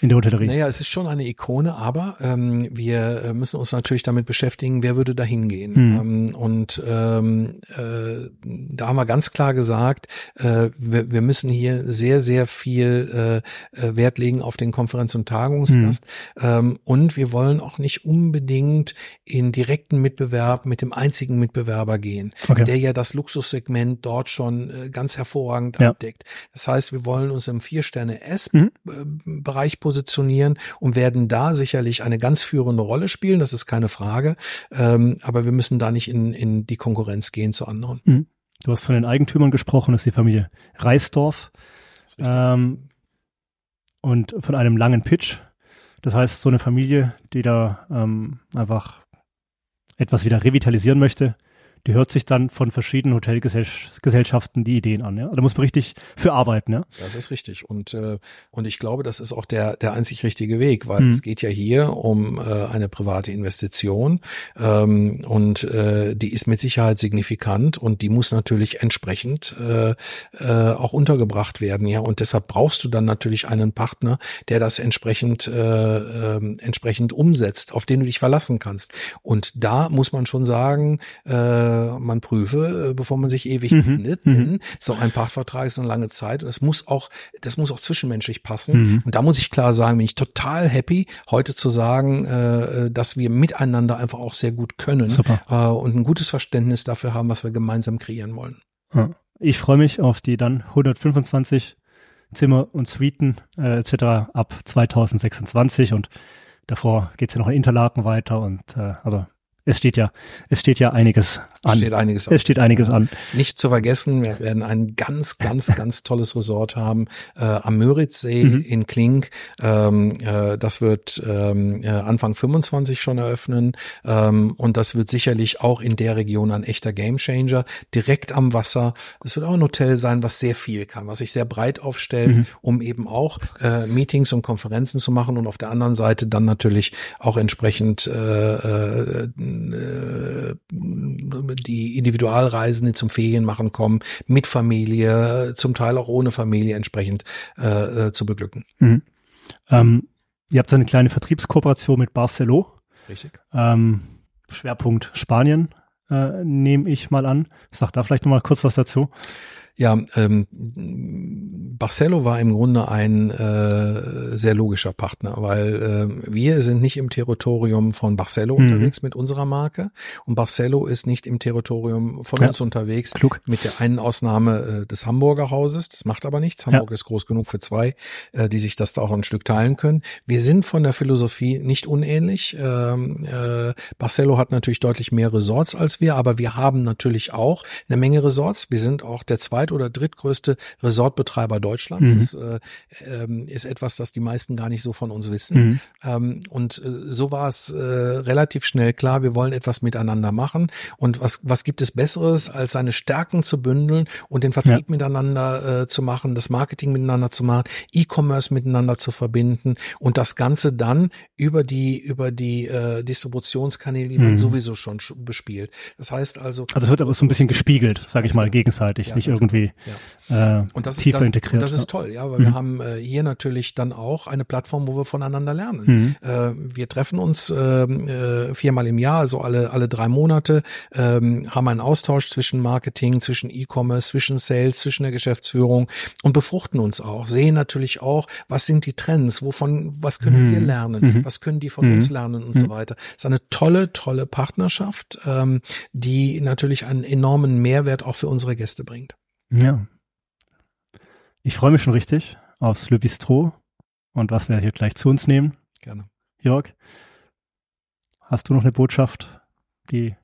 In der Hotellerie. Naja, es ist schon eine Ikone, aber ähm, wir äh, müssen uns natürlich damit beschäftigen, wer würde da hingehen. Hm. Ähm, und ähm, äh, da haben wir ganz klar gesagt, äh, wir, wir müssen hier sehr, sehr viel äh, äh Wert legen auf den Konferenz- und Tagungsgast. Hm. Ähm, und wir wollen auch nicht unbedingt in direkten Mitbewerb mit dem einzigen Mitbewerber gehen, okay. der ja das Luxussegment dort schon äh, ganz hervorragend ja. abdeckt. Das heißt, wir wollen uns im Vier-Sterne-S-Bereich hm. positionieren positionieren und werden da sicherlich eine ganz führende Rolle spielen, das ist keine Frage. Ähm, aber wir müssen da nicht in, in die Konkurrenz gehen zu anderen. Mhm. Du hast von den Eigentümern gesprochen, das ist die Familie Reisdorf. Ähm, und von einem langen Pitch. Das heißt, so eine Familie, die da ähm, einfach etwas wieder revitalisieren möchte, die hört sich dann von verschiedenen Hotelgesellschaften die Ideen an. Ja? Da muss man richtig für arbeiten. Ja? Das ist richtig. Und, äh, und ich glaube, das ist auch der, der einzig richtige Weg, weil mhm. es geht ja hier um äh, eine private Investition ähm, und äh, die ist mit Sicherheit signifikant und die muss natürlich entsprechend äh, äh, auch untergebracht werden. Ja, und deshalb brauchst du dann natürlich einen Partner, der das entsprechend äh, äh, entsprechend umsetzt, auf den du dich verlassen kannst. Und da muss man schon sagen, äh, äh, man prüfe, äh, bevor man sich ewig Mhm. bindet. Mhm. Denn so ein Pachtvertrag ist eine lange Zeit und es muss auch, das muss auch zwischenmenschlich passen. Mhm. Und da muss ich klar sagen, bin ich total happy, heute zu sagen, äh, dass wir miteinander einfach auch sehr gut können Super. äh, und ein gutes Verständnis dafür haben, was wir gemeinsam kreieren wollen. Ja. Ich freue mich auf die dann 125 Zimmer und Suiten äh, etc. ab 2026 und davor geht's ja noch in Interlaken weiter und äh, also es steht ja, es steht ja einiges an. Steht einiges es steht einiges an. Nicht zu vergessen, wir werden ein ganz, ganz, [LAUGHS] ganz tolles Resort haben äh, am Möritzsee Mhm. in Klink. Ähm, äh, das wird ähm, äh, Anfang 25 schon eröffnen ähm, und das wird sicherlich auch in der Region ein echter Gamechanger direkt am Wasser. Es wird auch ein Hotel sein, was sehr viel kann, was sich sehr breit aufstellt, Mhm. um eben auch äh, Meetings und Konferenzen zu machen und auf der anderen Seite dann natürlich auch entsprechend äh, äh, äh, die Individualreisen, die zum Ferienmachen kommen, mit Familie, zum Teil auch ohne Familie entsprechend äh, äh, zu beglücken. Mhm. Ähm, ihr habt so eine kleine Vertriebskooperation mit Barcelo. Richtig. Ähm, Schwerpunkt Spanien, äh, nehme ich mal an. Sag da vielleicht noch mal kurz was dazu. Ja, ähm, Barcelo war im Grunde ein äh, sehr logischer Partner, weil äh, wir sind nicht im Territorium von Barcelo Mhm. unterwegs mit unserer Marke und Barcelo ist nicht im Territorium von Ja. uns unterwegs Klug. mit der einen Ausnahme äh, des Hamburger Hauses. Das macht aber nichts. Hamburg ist groß genug für zwei, äh, die sich das da auch ein Stück teilen können. Wir sind von der Philosophie nicht unähnlich. Ähm, äh, Barcelo hat natürlich deutlich mehr Resorts als wir, aber wir haben natürlich auch eine Menge Resorts. Wir sind auch der zweit- oder drittgrößte Resortbetreiber Deutschlands. Mhm. Das äh, ähm, ist etwas, das die meisten gar nicht so von uns wissen. Mhm. Ähm, und äh, so war es äh, relativ schnell klar, wir wollen etwas miteinander machen. Und was, was gibt es Besseres, als seine Stärken zu bündeln und den Vertrieb miteinander äh, zu machen, das Marketing miteinander zu machen, E-Commerce miteinander zu verbinden und das Ganze dann über die, über die äh, Distributionskanäle, die man Mhm. sowieso schon sch- bespielt. Das heißt also. Also es wird aber so ein bisschen gespiegelt, sage ich mal, genau. gegenseitig, Ja, nicht ganz irgendwie äh, Und das, tiefer das, integriert. Und das ja. ist toll, ja, weil Mhm. wir haben äh, hier natürlich dann auch eine Plattform, wo wir voneinander lernen. Mhm. Äh, wir treffen uns ähm, äh, viermal im Jahr, also alle alle drei Monate, ähm, haben einen Austausch zwischen Marketing, zwischen E-Commerce, zwischen Sales, zwischen der Geschäftsführung und befruchten uns auch. Sehen natürlich auch, was sind die Trends, wovon, was können Mhm. wir lernen, Mhm. was können die von Mhm. uns lernen und Mhm. so weiter. Es ist eine tolle, tolle Partnerschaft, ähm, die natürlich einen enormen Mehrwert auch für unsere Gäste bringt. Ja. Ich freue mich schon richtig aufs Le Bistro und was wir hier gleich zu uns nehmen. Gerne. Jörg, hast du noch eine Botschaft, die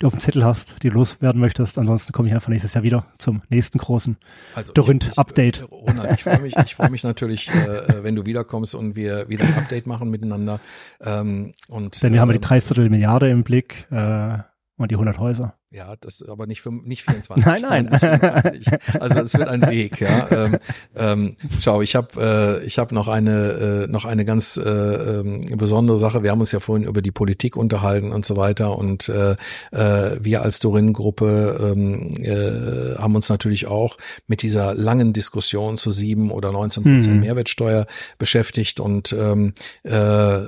du auf dem Zettel hast, die du loswerden möchtest? Ansonsten komme ich einfach nächstes Jahr wieder zum nächsten großen. Also Dorint, ich- ich- Update. äh, Ronald, ich freue mich, ich freue mich natürlich, äh, wenn du wiederkommst und wir wieder ein Update machen miteinander. Ähm, und Denn wir haben ja die ähm, Dreiviertel Milliarde im Blick äh, und die 100 Häuser. Ja, das ist aber nicht für nicht [LAUGHS] 24. Nein, nein. nicht 24. Also es wird ein [LAUGHS] Weg, ja. Ähm, ähm, schau, ich habe äh, ich habe noch eine äh, noch eine ganz äh, ähm, besondere Sache. Wir haben uns ja vorhin über die Politik unterhalten und so weiter und äh, äh, wir als Dorin-Gruppe ähm, äh, haben uns natürlich auch mit dieser langen Diskussion zu sieben oder 19 Prozent Mhm. Mehrwertsteuer beschäftigt und ähm, äh,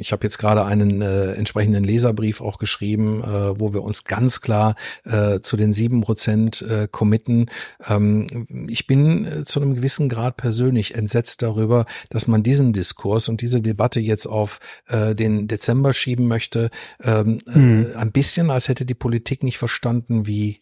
ich habe jetzt gerade einen äh, entsprechenden Leserbrief auch geschrieben, äh, wo wir uns ganz klar äh, zu den sieben Prozent äh, committen. Ähm, ich bin äh, zu einem gewissen Grad persönlich entsetzt darüber, dass man diesen Diskurs und diese Debatte jetzt auf äh, den Dezember schieben möchte. Ähm, Mhm. äh, ein bisschen, als hätte die Politik nicht verstanden, wie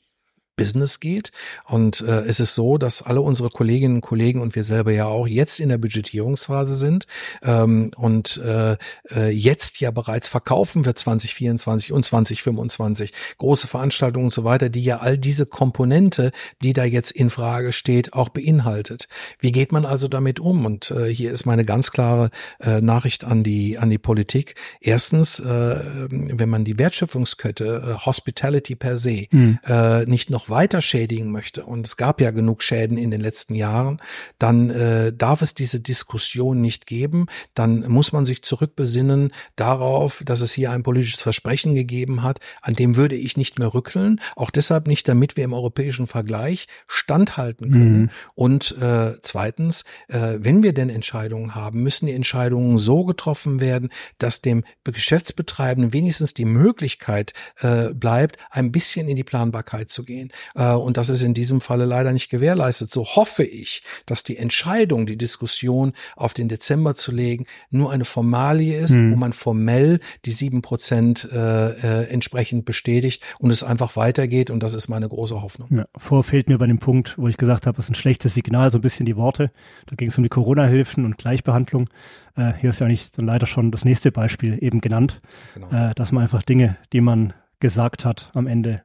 Business geht. Und äh, es ist so, dass alle unsere Kolleginnen und Kollegen und wir selber ja auch jetzt in der Budgetierungsphase sind ähm, und äh, äh, jetzt ja bereits verkaufen wir 2024 und 2025 große Veranstaltungen und so weiter, die ja all diese Komponente, die da jetzt in Frage steht, auch beinhaltet. Wie geht man also damit um? Und äh, hier ist meine ganz klare äh, Nachricht an die an die Politik. Erstens, äh, wenn man die Wertschöpfungskette äh, Hospitality per se Mhm. äh, nicht noch noch weiter schädigen möchte, und es gab ja genug Schäden in den letzten Jahren, dann äh, darf es diese Diskussion nicht geben. Dann muss man sich zurückbesinnen darauf, dass es hier ein politisches Versprechen gegeben hat, an dem würde ich nicht mehr rückeln. Auch deshalb nicht, damit wir im europäischen Vergleich standhalten können. Mhm. Und äh, zweitens, äh, wenn wir denn Entscheidungen haben, müssen die Entscheidungen so getroffen werden, dass dem Geschäftsbetreibenden wenigstens die Möglichkeit äh, bleibt, ein bisschen in die Planbarkeit zu gehen. Äh, und das ist in diesem Falle leider nicht gewährleistet. So hoffe ich, dass die Entscheidung, die Diskussion auf den Dezember zu legen, nur eine Formalie ist, mhm. wo man formell die sieben Prozent äh, äh, entsprechend bestätigt und es einfach weitergeht. Und das ist meine große Hoffnung. Ja, vor fehlt mir bei dem Punkt, wo ich gesagt habe, es ist ein schlechtes Signal, so ein bisschen die Worte. Da ging es um die Corona-Hilfen und Gleichbehandlung. Äh, hier ist ja eigentlich dann leider schon das nächste Beispiel eben genannt, genau. äh, dass man einfach Dinge, die man gesagt hat, am Ende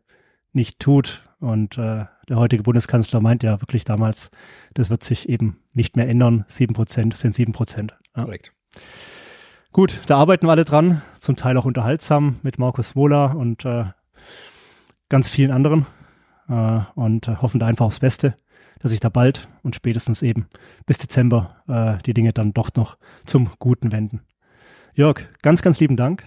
nicht tut. Und äh, der heutige Bundeskanzler meint ja wirklich damals, das wird sich eben nicht mehr ändern. Sieben Prozent sind sieben Prozent. Ja. Korrekt. Gut, da arbeiten wir alle dran, zum Teil auch unterhaltsam mit Markus Wohler und äh, ganz vielen anderen äh, und äh, hoffen da einfach aufs Beste dass sich da bald und spätestens eben bis Dezember äh, die Dinge dann doch noch zum Guten wenden. Jörg, ganz, ganz lieben Dank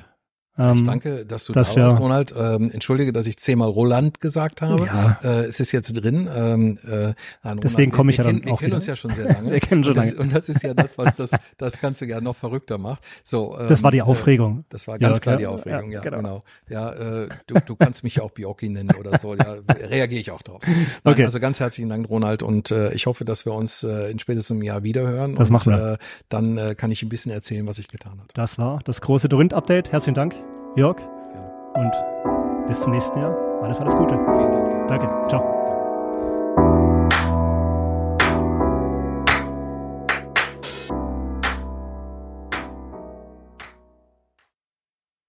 ich danke, dass du dass da warst, Ronald. Ähm, entschuldige, dass ich zehnmal Roland gesagt habe. Ja. Äh, es ist jetzt drin. Ähm, äh, nein, Deswegen komme ich ja dann auch Wir kennen uns ja schon sehr lange. [LAUGHS] wir kennen schon und, das, lange. und das ist ja das, was das, das Ganze ja noch verreager macht. So, ähm, das war die ähm, Aufregung. Äh, das war ganz ja, klar die Aufregung, ja, ja genau. genau. Ja, äh, du, du kannst mich ja auch Biocchi nennen oder so. Ja, reagiere ich auch drauf. Nein, okay. Also ganz herzlichen Dank, Ronald. Und äh, ich hoffe, dass wir uns äh, in spätestens einem Jahr wiederhören. Das und, machen wir. Äh, dann äh, kann ich ein bisschen erzählen, was ich getan habe. Das war das große Dorint-Update. Herzlichen Dank, Jörg. Und bis zum nächsten Jahr. Alles, alles Gute. Vielen Dank. Danke. Ciao.